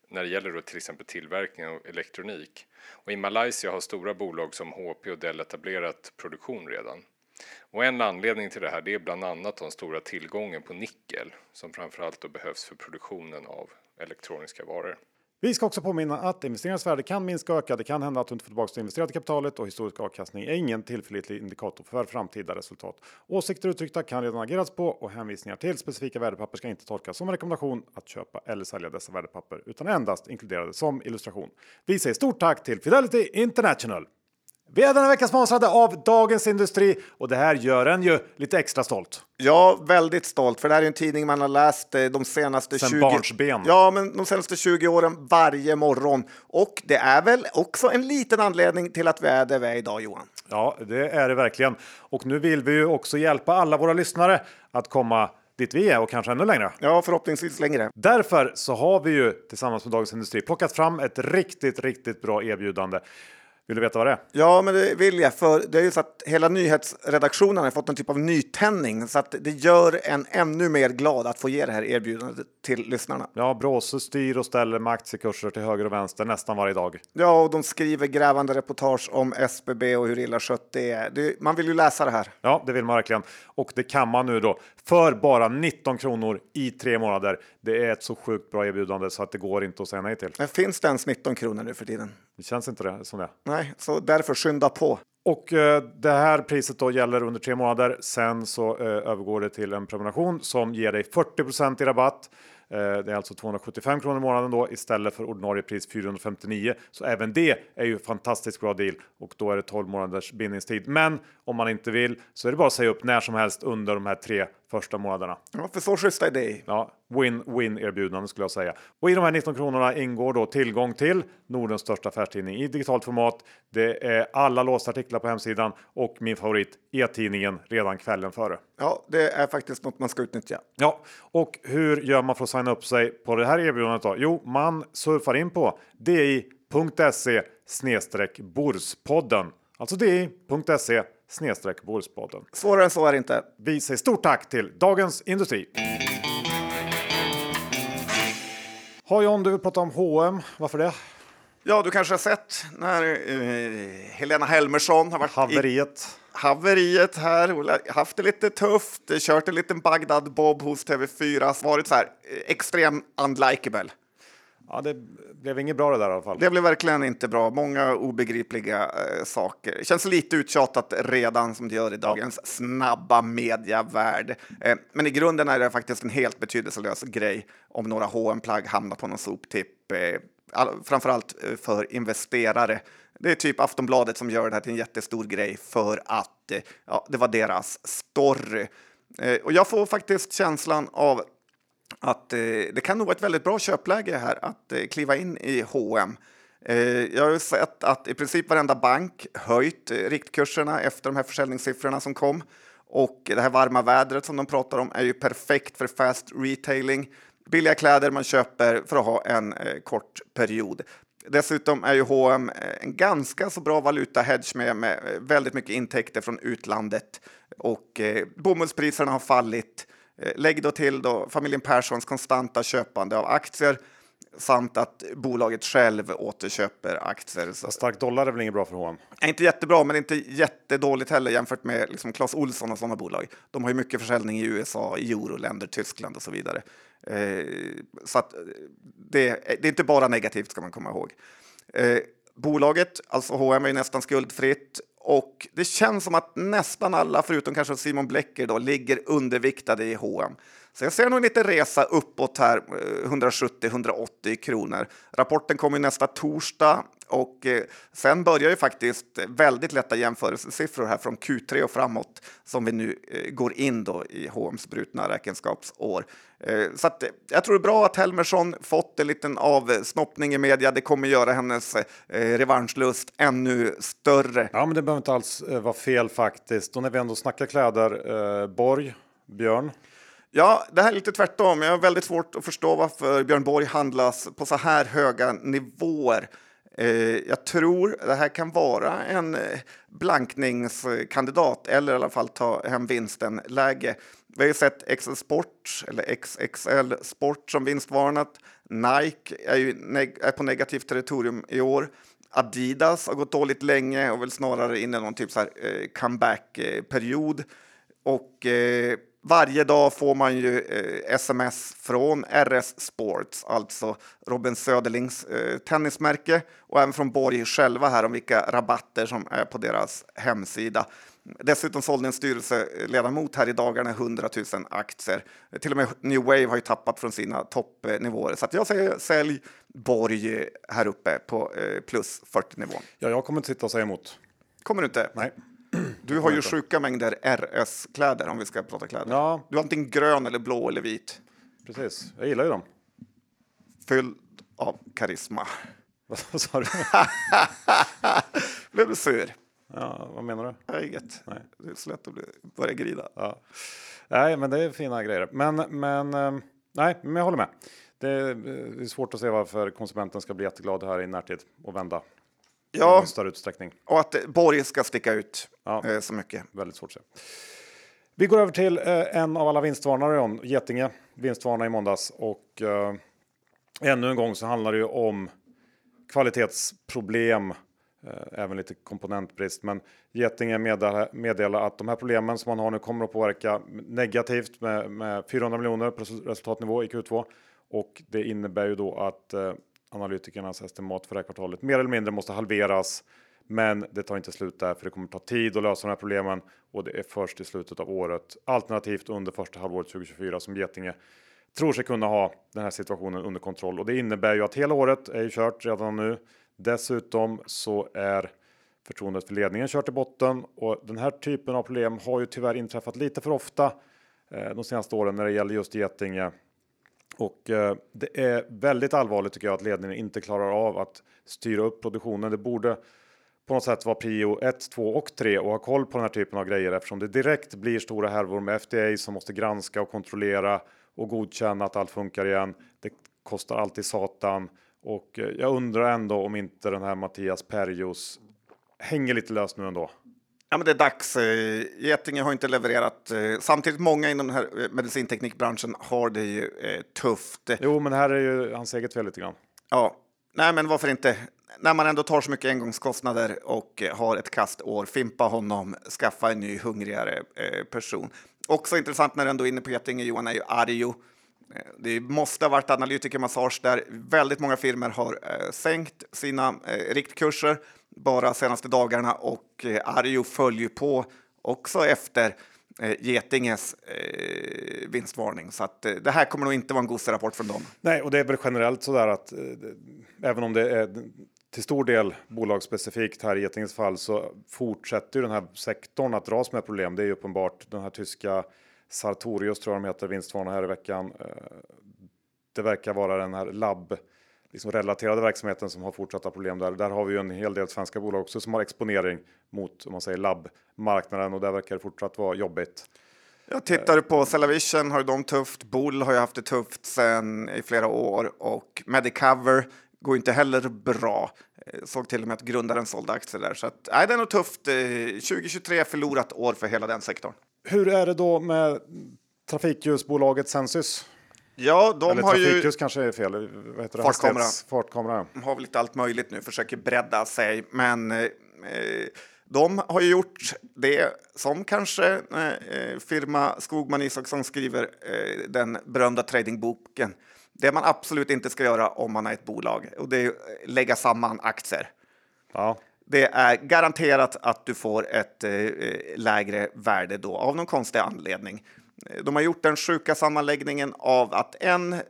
när det gäller då till exempel tillverkning av elektronik. Och i Malaysia har stora bolag som HP och Dell etablerat produktion redan. Och en anledning till det här det är bland annat den stora tillgången på nickel som framförallt då behövs för produktionen av elektroniska varor. Vi ska också påminna att investeringens värde kan minska och öka. Det kan hända att du inte får tillbaka det investerade kapitalet och historisk avkastning är ingen tillförlitlig indikator för framtida resultat. Åsikter uttryckta kan redan agerats på och hänvisningar till specifika värdepapper ska inte tolkas som en rekommendation att köpa eller sälja dessa värdepapper utan endast inkluderade som illustration. Vi säger stort tack till Fidelity International. Vi är denna vecka sponsrade av Dagens Industri och det här gör en ju lite extra stolt. Ja, väldigt stolt, för det här är en tidning man har läst eh, de senaste Sen 20... barnsben. Ja, men de senaste 20 åren varje morgon. Och det är väl också en liten anledning till att vi är där vi är idag, Johan. Ja, det är det verkligen. Och nu vill vi ju också hjälpa alla våra lyssnare att komma dit vi är och kanske ännu längre. Ja, förhoppningsvis längre. Därför så har vi ju tillsammans med Dagens Industri plockat fram ett riktigt, riktigt bra erbjudande. Vill du veta vad det är? Ja, men det vill jag, för det är ju så att hela nyhetsredaktionen har fått en typ av nytändning så att det gör en ännu mer glad att få ge det här erbjudandet till lyssnarna. Ja, Bråse styr och ställer med aktiekurser till höger och vänster nästan varje dag. Ja, och de skriver grävande reportage om SBB och hur illa skött det är. Det, man vill ju läsa det här. Ja, det vill man verkligen. Och det kan man nu då för bara 19 kronor i tre månader. Det är ett så sjukt bra erbjudande så att det går inte att säga nej till. Men finns det ens 19 kronor nu för tiden? Det känns inte det som det. Nej, Nej, så därför skynda på. Och eh, det här priset då gäller under tre månader. Sen så eh, övergår det till en prenumeration som ger dig 40% i rabatt. Eh, det är alltså 275 kronor i månaden då istället för ordinarie pris 459. Så även det är ju fantastiskt bra deal och då är det 12 månaders bindningstid. Men om man inte vill så är det bara att säga upp när som helst under de här tre första månaderna. Ja, för så schyssta är det. Ja, win-win erbjudande skulle jag säga. Och i de här 19 kronorna ingår då tillgång till Nordens största affärstidning i digitalt format. Det är alla låsta artiklar på hemsidan och min favorit e-tidningen redan kvällen före. Ja, det är faktiskt något man ska utnyttja. Ja, och hur gör man för att signa upp sig på det här erbjudandet då? Jo, man surfar in på di.se snedstreck Borspodden. Alltså di.se snedstreck Borspodden. Svårare än så är det inte. Vi säger stort tack till Dagens Industri. Har John, du vill prata om H&M. Varför det? Ja, du kanske har sett när eh, Helena Helmersson har varit Haveriet. i haveriet här och haft det lite tufft, kört en liten Bagdad-bob hos TV4, varit så här eh, extrem unlikable. Ja, det blev inget bra det där i alla fall. Det blev verkligen inte bra. Många obegripliga eh, saker. Känns lite uttjatat redan som det gör i dagens snabba mediavärld. Eh, men i grunden är det faktiskt en helt betydelselös grej om några hm plagg hamnar på någon soptipp. Eh, all, framförallt eh, för investerare. Det är typ Aftonbladet som gör det här till en jättestor grej för att eh, ja, det var deras story. Eh, och jag får faktiskt känslan av att eh, det kan nog vara ett väldigt bra köpläge här att eh, kliva in i H&M. Eh, jag har ju sett att i princip varenda bank höjt eh, riktkurserna efter de här försäljningssiffrorna som kom. Och det här varma vädret som de pratar om är ju perfekt för fast retailing. Billiga kläder man köper för att ha en eh, kort period. Dessutom är ju H&M en ganska så bra valutahedge med, med eh, väldigt mycket intäkter från utlandet och eh, bomullspriserna har fallit. Eh, lägg då till då familjen Perssons konstanta köpande av aktier samt att bolaget själv återköper aktier. Så stark dollar är väl inget bra för H&M? Inte jättebra, men inte jättedåligt heller jämfört med liksom Clas Ohlson och sådana bolag. De har ju mycket försäljning i USA, i euroländer, Tyskland och så vidare. Eh, så att det, det, är inte bara negativt ska man komma ihåg. Eh, bolaget, alltså H&M är nästan skuldfritt och det känns som att nästan alla, förutom kanske Simon Blecker, då, ligger underviktade i H&M. Så jag ser nog en liten resa uppåt här, eh, 170-180 kronor. Rapporten kommer nästa torsdag och eh, sen börjar ju faktiskt väldigt lätta jämförelsesiffror här från Q3 och framåt som vi nu eh, går in då i H&M's brutna räkenskapsår. Så att, jag tror det är bra att Helmersson fått en liten avsnoppning i media. Det kommer göra hennes revanschlust ännu större. Ja, men det behöver inte alls vara fel faktiskt. Och när vi ändå snackar kläder, eh, Borg, Björn, Ja, det här är lite tvärtom. Jag har väldigt svårt att förstå varför Björn Borg handlas på så här höga nivåer. Eh, jag tror det här kan vara en eh, blankningskandidat eller i alla fall ta hem vinsten-läge. Vi har ju sett XL Sport eller XXL Sport som vinstvarnat. Nike är ju är på negativt territorium i år. Adidas har gått dåligt länge och väl snarare in i någon typ så här eh, comeback-period. Och eh, varje dag får man ju eh, sms från RS Sports, alltså Robin Söderlings eh, tennismärke och även från Borg själva här om vilka rabatter som är på deras hemsida. Dessutom sålde en styrelseledamot här i dagarna 100 000 aktier. Till och med New Wave har ju tappat från sina toppnivåer. Så jag säger sälj Borg här uppe på eh, plus 40 nivån. Ja, jag kommer inte sitta och säga emot. Kommer du inte? Nej. Du har ju sjuka mängder RS-kläder om vi ska prata kläder. Ja. Du har antingen grön eller blå eller vit. Precis, jag gillar ju dem. Fylld av karisma. Vad sa du? Blev du sur? Ja, vad menar du? Nej, inget. Nej. Det är så lätt att bli, börja grida. Ja. Nej, men det är fina grejer. Men, men eh, nej, men jag håller med. Det är svårt att se varför konsumenten ska bli jätteglad här i närtid och vända ja, i större utsträckning. Och att Borg ska sticka ut ja, eh, så mycket. Väldigt svårt att se. Vi går över till eh, en av alla vinstvarnare om Getinge vinstvarna i måndags och eh, ännu en gång så handlar det ju om kvalitetsproblem, eh, även lite komponentbrist. Men Getinge meddelar, meddelar, att de här problemen som man har nu kommer att påverka negativt med, med 400 miljoner på resultatnivå i Q2 och det innebär ju då att eh, analytikernas estimat för det här kvartalet mer eller mindre måste halveras. Men det tar inte slut där för det kommer ta tid att lösa de här problemen och det är först i slutet av året alternativt under första halvåret 2024 som Getinge tror sig kunna ha den här situationen under kontroll och det innebär ju att hela året är ju kört redan nu. Dessutom så är förtroendet för ledningen kört i botten och den här typen av problem har ju tyvärr inträffat lite för ofta eh, de senaste åren när det gäller just Getinge. Och eh, det är väldigt allvarligt tycker jag att ledningen inte klarar av att styra upp produktionen. Det borde på något sätt vara prio 1, 2 och 3 och ha koll på den här typen av grejer eftersom det direkt blir stora härvor med FDA som måste granska och kontrollera och godkänna att allt funkar igen. Det kostar alltid satan och eh, jag undrar ändå om inte den här Mattias Perjos hänger lite löst nu ändå. Ja, men det är dags. Eh, Getinge har inte levererat. Eh, samtidigt många inom den här medicinteknikbranschen har det ju tufft. Jo, men här är ju hans eget fel lite grann. Ja, nej, men varför inte? När man ändå tar så mycket engångskostnader och har ett kastår, fimpa honom, skaffa en ny hungrigare person. Också intressant när du ändå är inne på Getinge, Johan, är ju Arjo. Det måste ha varit analytikermassage där. Väldigt många firmor har eh, sänkt sina eh, riktkurser bara senaste dagarna och eh, Arjo följer på också efter eh, Getinges eh, vinstvarning. Så att, eh, det här kommer nog inte vara en gosse-rapport från dem. Nej, och det är väl generellt så där att eh, även om det är till stor del bolagsspecifikt här i Getinges fall så fortsätter ju den här sektorn att dras med problem. Det är ju uppenbart den här tyska Sartorius tror jag de heter, vinstvarna här i veckan. Eh, det verkar vara den här labb liksom relaterade verksamheten som har fortsatta problem där. Där har vi ju en hel del svenska bolag också som har exponering mot om man säger labbmarknaden och där verkar det fortsatt vara jobbigt. Jag tittar på Cellavision har de tufft. Bull har ju haft det tufft sedan i flera år och Medicover går inte heller bra. Eh, såg till och med att grundaren sålde aktier där. Så att, nej, det är nog tufft. Eh, 2023 förlorat år för hela den sektorn. Hur är det då med trafikljusbolaget Sensus? Ja, de Eller har trafikljus ju... kanske är fel. Vad heter? Fartkamera. Fartkamera. De har väl lite allt möjligt nu, försöker bredda sig. Men eh, de har ju gjort det som kanske eh, firma Skogman Isaksson skriver eh, den berömda tradingboken. Det man absolut inte ska göra om man är ett bolag och det är lägga samman aktier. Ja, Det är garanterat att du får ett eh, lägre värde då av någon konstig anledning. Eh, De har gjort den sjuka sammanläggningen av att en eh,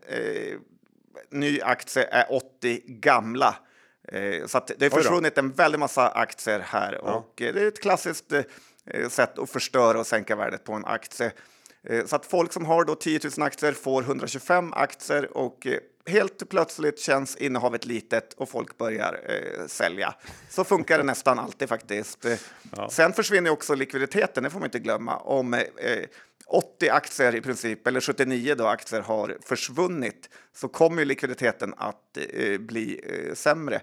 ny aktie är 80 gamla. Eh, så det har försvunnit en väldig massa aktier här och eh, det är ett klassiskt eh, sätt att förstöra och sänka värdet på en aktie. Så att folk som har då 10 000 aktier får 125 aktier och helt plötsligt känns innehavet litet och folk börjar eh, sälja. Så funkar det nästan alltid faktiskt. Eh, Sen försvinner också likviditeten, det får man inte glömma. Om eh, 80 aktier i princip, eller 79 då aktier har försvunnit så kommer likviditeten att eh, bli eh, sämre.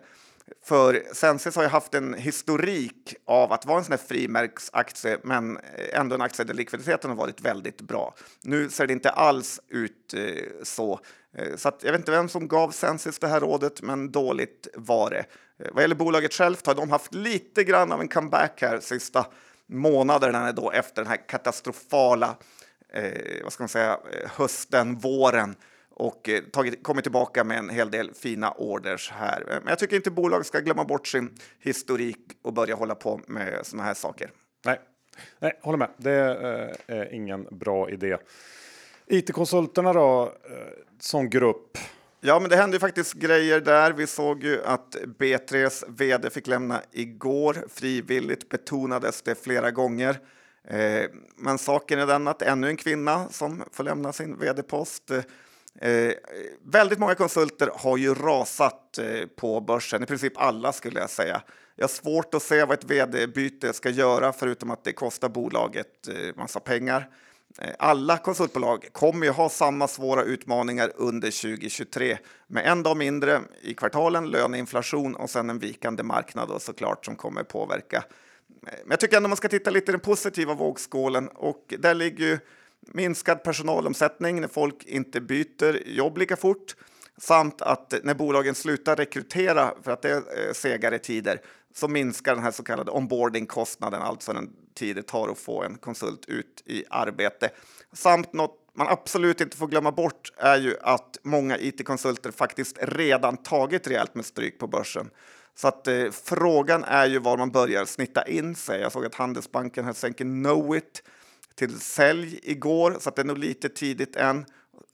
För Sensis har ju haft en historik av att vara en sån här frimärksaktie, men ändå en aktie där likviditeten har varit väldigt bra. Nu ser det inte alls ut eh, så. Eh, så att jag vet inte vem som gav Sensis det här rådet, men dåligt var det. Eh, vad gäller bolaget självt har de haft lite grann av en comeback här sista månaderna då efter den här katastrofala eh, vad ska man säga, eh, hösten, våren och eh, tagit, kommit tillbaka med en hel del fina orders här. Men jag tycker inte bolag ska glömma bort sin historik och börja hålla på med såna här saker. nej, nej, håller med. Det eh, är ingen bra idé. IT-konsulterna då, som grupp. Ja, men det hände ju faktiskt grejer där. Vi såg ju att B3s vd fick lämna igår. Frivilligt betonades det flera gånger. Eh, men saken är den att ännu en kvinna som får lämna sin vd-post. Eh, väldigt många konsulter har ju rasat eh, på börsen, i princip alla skulle jag säga. Jag har svårt att se vad ett vd-byte ska göra förutom att det kostar bolaget eh, massa pengar. Eh, alla konsultbolag kommer ju ha samma svåra utmaningar under 2023 med en dag mindre i kvartalen, löneinflation och sen en vikande marknad och såklart som kommer påverka. Eh, men jag tycker ändå man ska titta lite i den positiva vågskålen och där ligger ju minskad personalomsättning när folk inte byter jobb lika fort samt att när bolagen slutar rekrytera för att det är segare tider så minskar den här så kallade onboardingkostnaden, alltså den tid det tar att få en konsult ut i arbete. Samt något man absolut inte får glömma bort är ju att många it-konsulter faktiskt redan tagit rejält med stryk på börsen. Så att eh, frågan är ju var man börjar snitta in sig. Jag såg att Handelsbanken här sänker Knowit till sälj igår, så att det är nog lite tidigt än.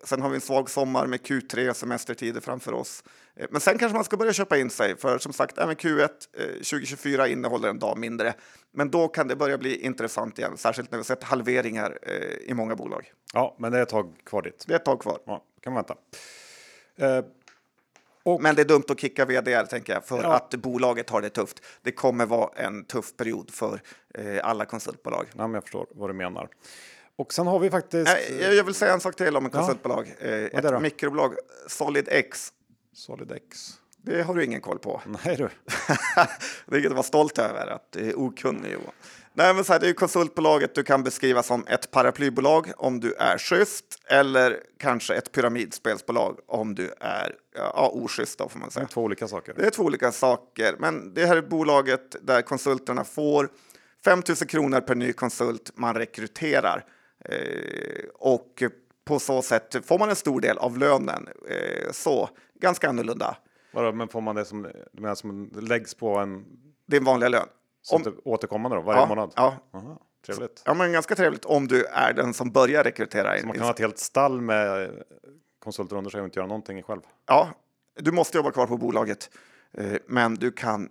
Sen har vi en svag sommar med Q3 och semestertider framför oss. Eh, Men sen kanske man ska börja köpa in sig, för som sagt, även Q1 eh, 2024 innehåller en dag mindre. Men då kan det börja bli intressant igen, särskilt när vi sett halveringar eh, i många bolag. Ja, men det är ett tag kvar dit. Det är ett tag kvar. Ja, kan vänta. Eh, Men det är dumt att kicka vd tänker jag, för Ja. att bolaget har det tufft. Det kommer vara en tuff period för eh, alla konsultbolag. ja, jag förstår vad du menar. Och sen har vi faktiskt Nej, jag- jag vill säga en sak till om ett Ja. konsultbolag. Eh, det ett mikrobolag, SolidX. Solidex. Det har du ingen koll på. Nej du. Vilket var stolt över, att det är okunnig Johan. Nej, men så här, det är konsultbolaget du kan beskriva som ett paraplybolag om du är schysst eller kanske ett pyramidspelsbolag om du är ja, oschysst. Då, får man Det säga. är två olika saker. Det är två olika saker, men det här är bolaget där konsulterna får 5 000 kronor per ny konsult man rekryterar. Eh, och på så sätt får man en stor del av lönen. Eh, så ganska annorlunda. Vadå, men får man det som, du menar som läggs på en Det är en vanlig lön. som Om- typ återkommande då, varje ja, månad? Ja, Aha, trevligt. ja, men ganska trevligt om du är den som börjar rekrytera. Man kan ha ett helt stall med konsulter under sig och inte göra någonting själv. Ja, du måste jobba kvar på bolaget, eh, men du kan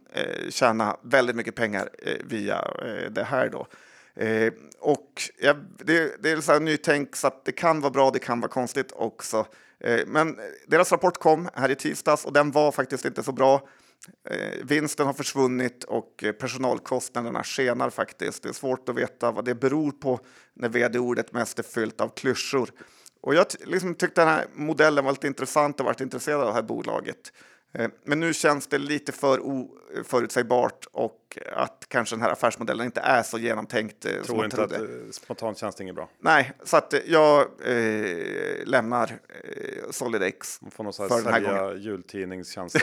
tjäna väldigt mycket pengar via det här då. Eh, och ja, det, det är så här nytänk så att det kan vara bra, det kan vara konstigt också. Eh, men deras rapport kom här i tisdags och den var faktiskt inte så bra. Eh, vinsten har försvunnit och personalkostnaderna skenar faktiskt. Det är svårt att veta vad det beror på när vd-ordet mest är fyllt av klyschor. Och jag liksom tyckte den här modellen var lite intressant och varit intresserad av det här bolaget. Eh, Men nu känns det lite för oförutsägbart och att kanske den här affärsmodellen inte är så genomtänkt eh, som Tror inte att trodde. eh, spontant känns det inget bra. Nej, så att eh, jag eh, lämnar eh, Solidex Man får så för den här gången. jultidningskänsla.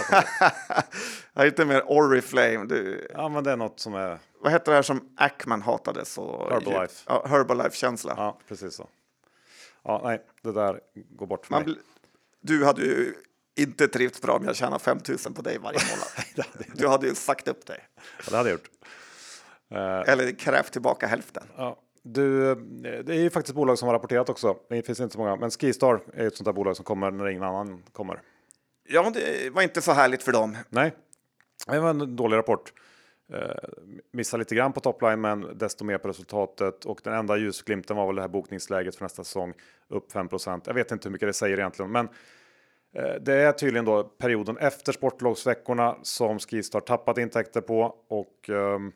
Jag är lite mer Oriflame. Du, ja, men det är något som är... vad heter det här som Ackman hatade så Herbalife. Ja, Herbalife-känsla. Ja, precis så. Ja, nej, det där går bort för Man mig. du hade ju inte trivts bra om jag tjänar 5 000 på dig varje månad. du hade ju sagt upp dig. Ja, det hade jag gjort. Eh, Eller krävt tillbaka hälften. Ja, du, eh, det är ju faktiskt bolag som har rapporterat också. Det finns inte så många, men Skistar är ett sånt där bolag som kommer när ingen annan kommer. Ja, det var inte så härligt för dem. Nej, det var en dålig rapport. Eh, missar lite grann på topline, men desto mer på resultatet. Och den enda ljusglimten var väl det här bokningsläget för nästa säsong upp 5 Jag vet inte hur mycket det säger egentligen, men Eh, det är tydligen då perioden efter sportlovsveckorna som Skistar tappat intäkter på och ehm,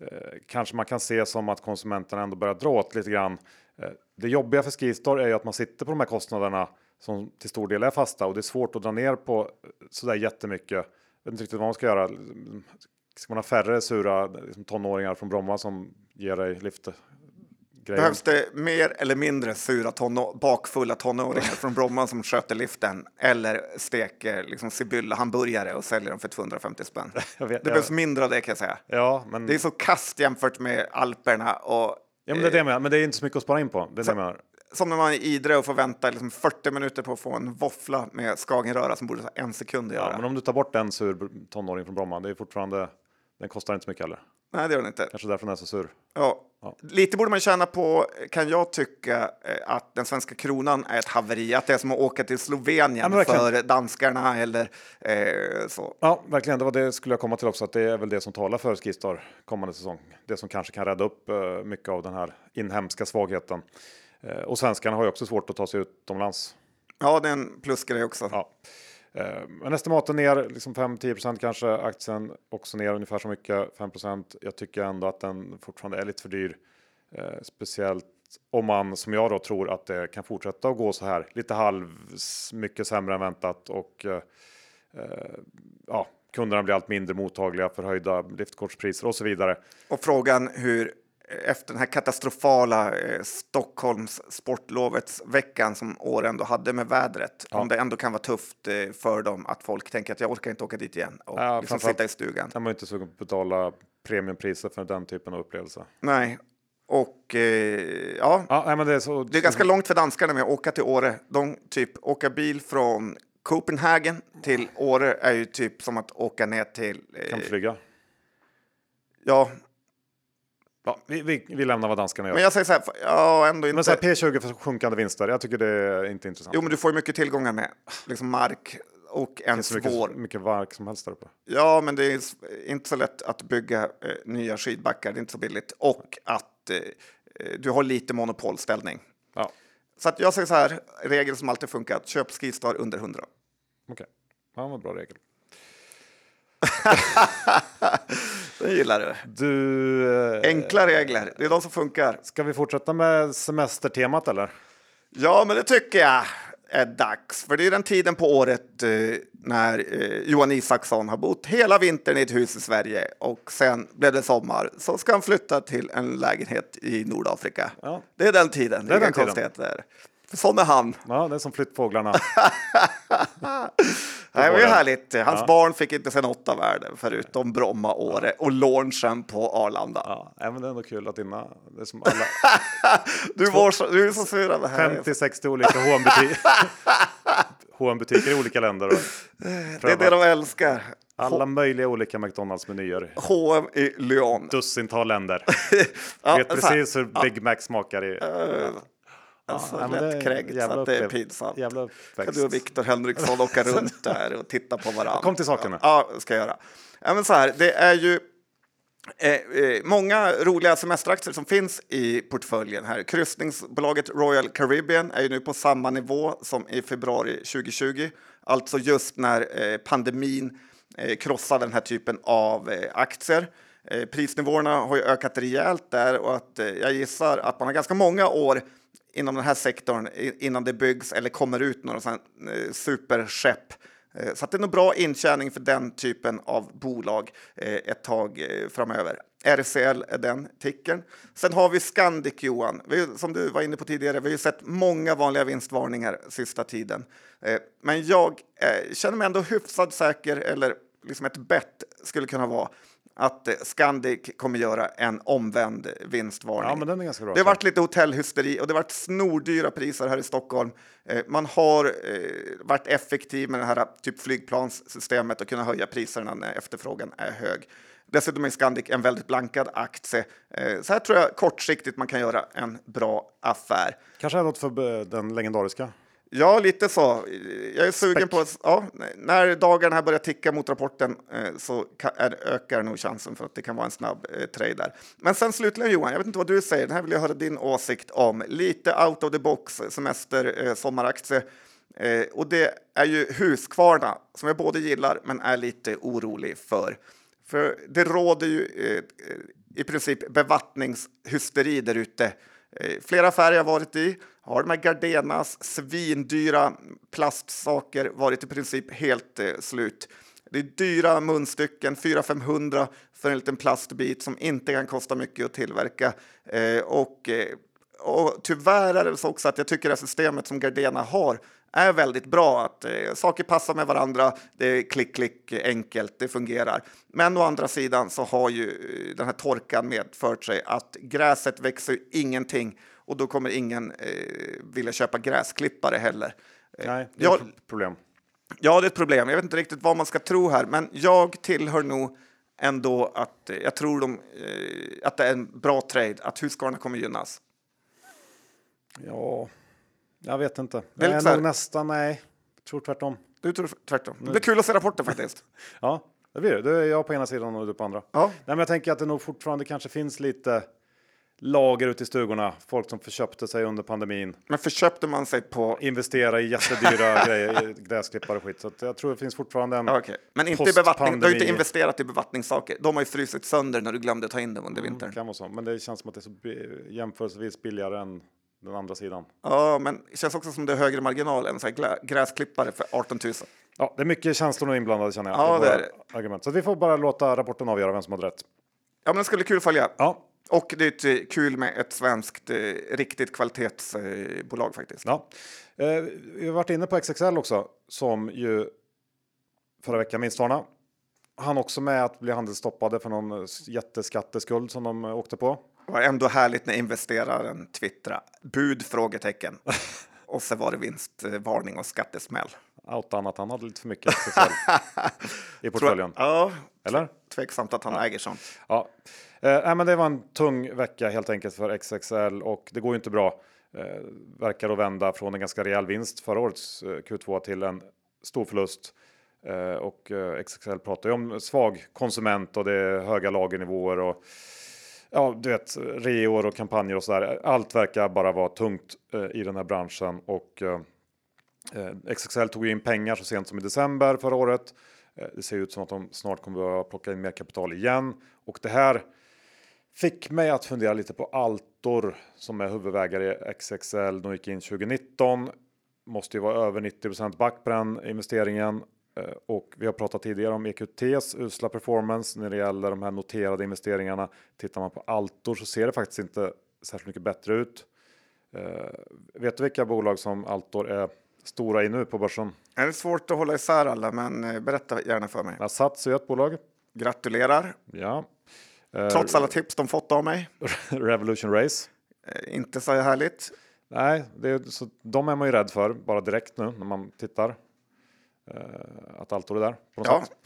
eh, kanske man kan se som att konsumenterna ändå börjar dra åt lite grann. Eh, det jobbiga för Skistar är ju att man sitter på de här kostnaderna som till stor del är fasta och det är svårt att dra ner på eh, sådär jättemycket. Jag vet inte riktigt vad man ska göra. Ska man ha färre sura liksom, tonåringar från Bromma som ger dig lift? Behövs det mer eller mindre sura tonå- bakfulla tonåringar från Bromma som sköter liften eller steker liksom Sibylla hamburgare och säljer dem för 250 spänn? Vet- det behövs mindre av det kan jag säga. Ja, men Det är så kast jämfört med Alperna och Ja, men det är det jag menar. Men det är inte så mycket att spara in på. Det är det jag menar. som när man är i Idre och får vänta liksom 40 minuter på att få en våffla med skagenröra som borde ta en sekund att Ja, göra. men om du tar bort en sur tonåring från Bromma, det är fortfarande. Den kostar inte så mycket heller. Nej, det gör den inte. Kanske därför den är så sur. Ja. Ja. Lite borde man tjäna på, kan jag tycka, eh, att den svenska kronan är ett haveri. Att det är som att åka till Slovenien Ja, för danskarna eller eh, så. Ja, verkligen. Det var det skulle jag komma till också. Att det är väl det som talar för Skistar kommande säsong. Det som kanske kan rädda upp eh, mycket av den här inhemska svagheten. Eh, och svenskarna har ju också svårt att ta sig utomlands. Ja, det är en plusgrej också. Ja. Eh, Men estimaten ner liksom 5-10% kanske. Aktien också ner ungefär så mycket, 5% Jag tycker ändå att den fortfarande är lite för dyr. Eh, speciellt om man som jag då tror att det kan fortsätta att gå så här lite halv mycket sämre än väntat och eh, eh, ja, kunderna blir allt mindre mottagliga för höjda liftkortspriser och så vidare. Och frågan hur efter den här katastrofala eh, Stockholms sportlovets veckan som år ändå hade med vädret, om det ändå kan vara tufft eh, för dem att folk tänker att jag orkar inte åka dit igen och Ja, liksom sitta i stugan. Man är inte sugen på att betala premiumpriser för den typen av upplevelse. Nej, och eh, ja, Ja, men det är så. Det är ganska långt för danskarna med att åka till Åre. De typ åka bil från Copenhagen till Åre är ju typ som att åka ner till... Kan Eh, flyga. ja, Ja, vi, vi, vi lämnar vad danskarna gör. Men jag säger så här, ja ändå inte. Men så här, P20 för sjunkande vinster, jag tycker det är inte intressant. Jo, men du får ju mycket tillgångar med, liksom mark och en det så mycket, svår. mycket mark som helst där uppe. Ja, men det är inte så lätt att bygga eh, nya skidbackar, det är inte så billigt. Och att eh, eh, du har lite monopolställning. Ja, Så att jag säger så här, regel som alltid funkat, köp Skistar under 100. okej. Ja, vad bra regel. Det gillar du. Du, eh, Enkla regler, det är de som funkar. ska vi fortsätta med semestertemat eller? Ja, men det tycker jag är dags. För det är den tiden på året eh, när eh, Johan Isaksson har bott hela vintern i ett hus i Sverige och sen blev det sommar. Så ska han flytta till en lägenhet i Nordafrika. Ja. Det är den tiden. Det är den inga konstigheter. För sån är han. Ja, det är som flyttfåglarna. Det var härligt. Hans Ja. barn fick inte se något av världen förutom Bromma, Åre och launchen på Arlanda. Ja, nej, men det är ändå kul att dina... Det är som alla Du, var så, du är så sur över det här. 50-60 olika H&M-butiker. I olika länder. Det är det de älskar. alla möjliga olika McDonalds-menyer. H&M i Lyon. Dussintal länder. Ja, Vet precis hur Big Mac smakar i... Alltså, Ja, men det är lättkränkt så att det är pinsamt. jävla Kan du och Viktor Henriksson åka runt där och titta på varandra? Kom till saken nu. Ja, ska jag göra. Ja, men så här, det är ju eh, eh, många roliga semesteraktier som finns i portföljen här. Kryssningsbolaget Royal Caribbean är ju nu på samma nivå som i februari 2020, alltså just när eh, pandemin eh, krossade den här typen av eh, aktier. Prisnivåerna har ju ökat rejält där och att jag gissar att man har ganska många år inom den här sektorn innan det byggs eller kommer ut några sådana eh, superskepp. Eh, Så att det är nog bra intjäning för den typen av bolag eh, ett tag eh, framöver. RCL är den tickern. Sen har vi Scandic, Johan. Vi, som du var inne på tidigare, vi har ju sett många vanliga vinstvarningar sista tiden. Eh, men jag eh, känner mig ändå hyfsat säker, eller liksom ett bett skulle kunna vara att eh, Scandic kommer göra en omvänd vinstvarning. Ja, men den är ganska bra. Det har varit lite hotellhysteri och det har varit snordyra priser här i Stockholm. Eh, man har eh, varit effektiv med det här typ flygplanssystemet och kunna höja priserna när efterfrågan är hög. Dessutom är Scandic en väldigt blankad aktie. Så här tror jag kortsiktigt man kan göra en bra affär. Kanske är något för den legendariska. Ja, lite så. Jag är sugen på... Ja, när dagarna här börjar ticka mot rapporten eh, så ka- är, ökar nog chansen för att det kan vara en snabb eh, trade där. Men sen slutligen Johan, jag vet inte vad du säger. Den här vill jag höra din åsikt om. Lite out of the box semester, eh, sommaraktie. Eh, och det är ju Husqvarna som jag både gillar men är lite orolig för. För det råder ju eh, i princip bevattningshysteri där ute. Flera affärer jag varit i har de här Gardenas svindyra plastsaker varit i princip helt eh, slut. Det är dyra munstycken, 400-500 för en liten plastbit som inte kan kosta mycket att tillverka. Eh, och, eh, och tyvärr är det så också att jag tycker det systemet som Gardena har är väldigt bra. Att eh, saker passar med varandra, det är klick, klick, enkelt, det fungerar. Men å andra sidan så har ju eh, den här torkan medfört sig att gräset växer ingenting och då kommer ingen eh, vilja köpa gräsklippare heller. Eh, Nej, det är jag, ett problem. Ja, det är ett problem. Jag vet inte riktigt vad man ska tro här, men jag tillhör nog ändå att eh, jag tror de, eh, att det är en bra trade, att Husqvarna kommer gynnas. Ja, jag vet inte. Det är Jag nog nästan, nej. Jag tror tvärtom. Du tror tvärtom. Det blir kul att se rapporten faktiskt. Ja, det blir det. Då är jag på ena sidan och du på andra. Ja. Nej, men jag tänker att det nog fortfarande kanske finns lite lager ute i stugorna. Folk som förköpte sig under pandemin. Men förköpte man sig på... Investera i jättedyra grejer, gräsklippare och skit. Så jag tror det finns fortfarande en... Okej. Men inte i bevattning. Du har inte investerat i bevattningssaker. De har ju frusit sönder när du glömde ta in dem under vintern. kan vara så. Men det känns som att det är så jämförelsevis billigare än den andra sidan. Ja, men det känns också som det är högre marginal än så här gräsklippare för 18 000. Ja, det är mycket känslor inblandade känner jag. Ja, det är det. Argument. Så vi får bara låta rapporten avgöra vem som har rätt. Ja, men det skulle bli kul att följa. Ja, Och det är eh, kul med ett svenskt eh, riktigt kvalitetsbolag faktiskt. Ja. Eh, vi har varit inne på XXL också, som ju förra veckan vinstvarna. Han också med att bli handelsstoppade för någon eh, jätteskatteskuld som de eh, åkte på. Var ändå härligt när investeraren twittrade bud? frågetecken. Och så var det vinstvarning och skattesmäll. Outan att han hade lite för mycket i portföljen. Ja, Eller? tveksamt att han Ja. äger sånt. Ja, eh, men det var en tung vecka helt enkelt för XXL och det går ju inte bra. Eh, verkar att vända från en ganska rejäl vinst förra årets eh, Q2 till en stor förlust. Eh, och eh, XXL pratar ju om svag konsument och det är höga lagernivåer och ja, du vet, reor och kampanjer och så där. Allt verkar bara vara tungt eh, i den här branschen och eh, eh XXL tog in pengar så sent som i december förra året. Eh, det ser ut som att de snart kommer att behöva plocka in mer kapital igen och det här fick mig att fundera lite på Altor som är huvudägare i XXL. De gick in 2019. Måste ju vara över 90 back på den investeringen. Eh, Och vi har pratat tidigare om EQTs usla performance när det gäller de här noterade investeringarna. Tittar man på Altor så ser det faktiskt inte särskilt mycket bättre ut. Eh, vet du vilka bolag som Altor är stora i nu på börsen? Det är svårt att hålla isär alla, men eh, berätta gärna för mig. Sats är ett bolag. Gratulerar, Ja. Trots alla tips de fått av mig. Revolution Race. Inte så härligt. Nej, det är, så de är man ju rädd för bara direkt nu när man tittar. Eh, att Altor är där på något Ja. sätt.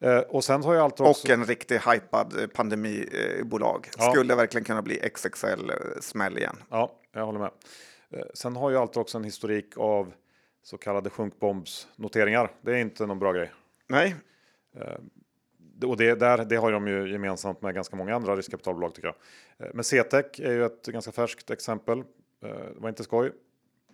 Eh, och sen har ju Altor också. Och en riktigt hypad eh, pandemibolag. Ja. Skulle verkligen kunna bli XXL eh, smäll igen. Ja, jag håller med. Sen har ju Altor också en historik av så kallade sjunkbombsnoteringar. Det är inte någon bra grej. Nej, Och det, där, det har de ju gemensamt med ganska många andra riskkapitalbolag tycker jag. Men CTEC är ju ett ganska färskt exempel. Det var inte skoj.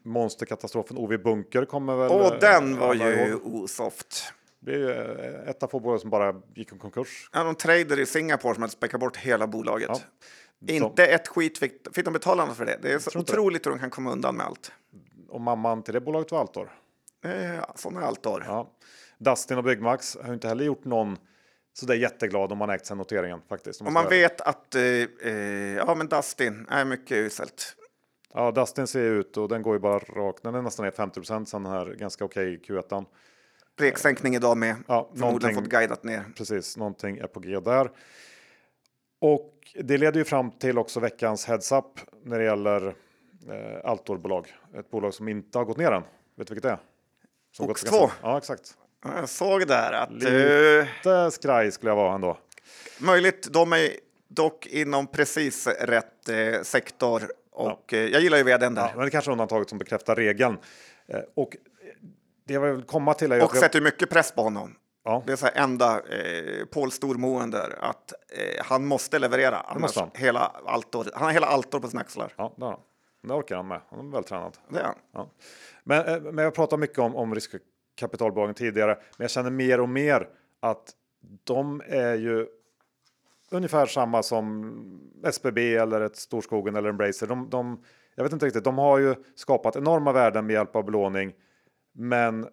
Monsterkatastrofen OV Bunker kommer väl? och eh, den var ju ihåg. osoft. Det är ju eh, ett av få bolag som bara gick i konkurs. Ja, de trader i Singapore som hade späckat bort hela bolaget. Ja. Inte ett skit fick, fick de betala för det. Det är så tror inte det. otroligt hur de kan komma undan med allt. Och mamman till det bolaget var Altor. Eh, Sådana är allt år. Ja. Dustin och Byggmax har inte heller gjort någon så där jätteglad om man ägt sen noteringen faktiskt. om man vara ärlig. vet att eh, eh, ja, men Dustin är mycket uselt. Ja, Dustin ser ut och den går ju bara rakt. Den är nästan ner 50 sen den här ganska okej Q1. Reksänkning idag med. Ja, Förmodligen fått guidat ner. Precis, någonting är på G där. Och det leder ju fram till också veckans heads up när det gäller eh, Altor-bolag. Ett bolag som inte har gått ner än. Vet du vilket det är? Som gått Ox2. ganska- Ja, exakt. Ja, Jag såg där att eh, Lite skraj skulle jag vara ändå. möjligt. De är dock inom precis rätt eh, sektor. Och eh, jag gillar ju vdn där. Ja, men det kanske är undantaget som bekräftar regeln. Eh, och det jag vill komma till är och att... sätter mycket press på honom. Ja. Det är så här enda eh, Paul Stormoen där, att eh, han måste leverera. Annars måste han. hela Altor, han har hela Altor på sina axlar. Ja, det har. Det orkar han med. Han är vältränad. Det är han. Ja. Men, eh, men jag pratar mycket om, om riskkapitalbolagen tidigare, men jag känner mer och mer att de är ju ungefär samma som SBB eller ett Storskogen eller Embracer. De, de, jag vet inte riktigt, de har ju skapat enorma värden med hjälp av belåning, men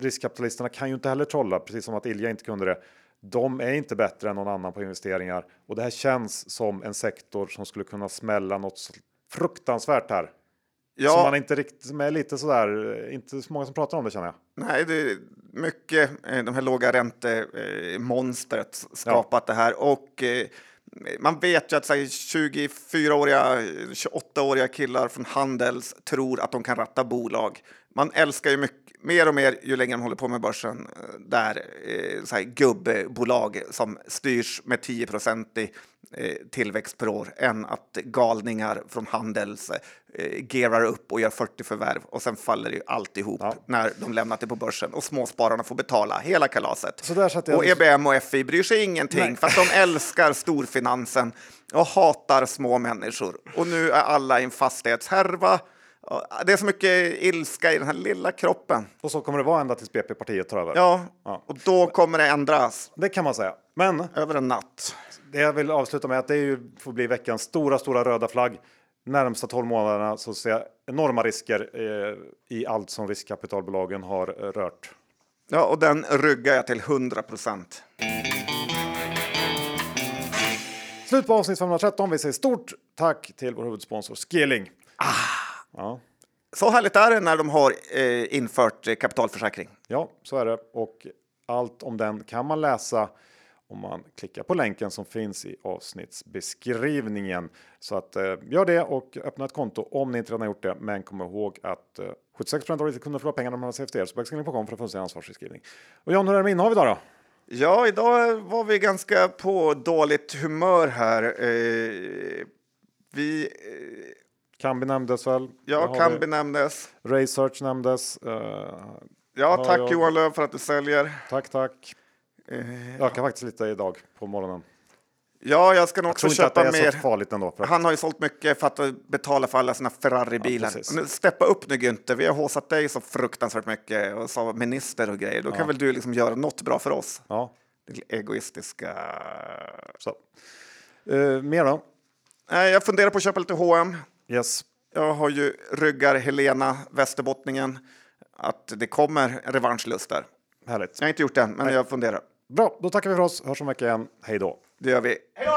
riskkapitalisterna kan ju inte heller trolla, precis som att Ilja inte kunde det. De är inte bättre än någon annan på investeringar och det här känns som en sektor som skulle kunna smälla något fruktansvärt här. Som Ja, man inte riktigt, som är lite sådär, inte så många som pratar om det känner jag. nej, det är mycket eh, de här låga räntemonstret eh, skapat det här. Och eh, man vet ju att så här, 24-åriga, 28-åriga killar från Handels tror att de kan ratta bolag. Man älskar ju mycket, mer och mer ju längre de håller på med börsen, eh, där eh, så här, gubbbolag som styrs med 10 i eh, tillväxt per år än att galningar från Handels eh, gearar upp och gör 40 förvärv och sen faller ju alltihop Ja. när de lämnat det på börsen och småspararna får betala hela kalaset. Och EBM och FI bryr sig ingenting Nej. för att de älskar storfinansen och hatar små människor. Och nu är alla i en fastighetshärva. Det är så mycket ilska i den här lilla kroppen. Och så kommer det vara ända tills BP-partiet tar över. Ja, Ja. och då kommer det ändras Det kan man säga. Men över en natt. det jag vill avsluta med att det är ju, får bli veckans stora, stora röda flagg. Närmsta 12 månaderna så ser jag enorma risker eh, i allt som riskkapitalbolagen har eh, rört. Ja, och den ryggar jag till 100 procent. Slut på avsnitt 513. Vi säger stort tack till vår huvudsponsor Skilling. Ja, Så härligt är det när de har eh, infört eh, kapitalförsäkring. ja, så är det. Och allt om den kan man läsa om man klickar på länken som finns i avsnittsbeskrivningen. Så att eh, gör det och öppna ett konto om ni inte redan har gjort det. Men kom ihåg att eh, 76 av kunder förlorar pengar när man har CFD. Så beskrivning.com för att få en ansvarsbeskrivning. Och John, hur är det med innehav idag då? Ja, idag var vi ganska på dåligt humör här. Eh, vi, eh, Kambi nämndes väl? Ja, Kambi vi- nämndes. Research nämndes. Eh, Ja, Ja, tack ja. Johan Löv för att du säljer. tack, tack. Eh, Ökar faktiskt lite idag på morgonen. ja, jag ska nog Jag också köpa mer. Han har ju sålt mycket för att betala för alla sina Ferrari-bilar. Ja, steppa upp nu Günther, vi har håsat dig så fruktansvärt mycket och sa minister och grejer. Då kan väl du liksom göra något bra för oss? ja, Det egoistiska. så. Eh, mer då? Jag funderar på att köpa lite H&M. Yes. Jag har ju ryggar Helena, västerbottningen, att det kommer revanschlust där. Härligt. Jag har inte gjort det än, men jag funderar. Bra, då tackar vi för oss. Hörs om en vecka igen. Hej då. Det gör vi. Hej då!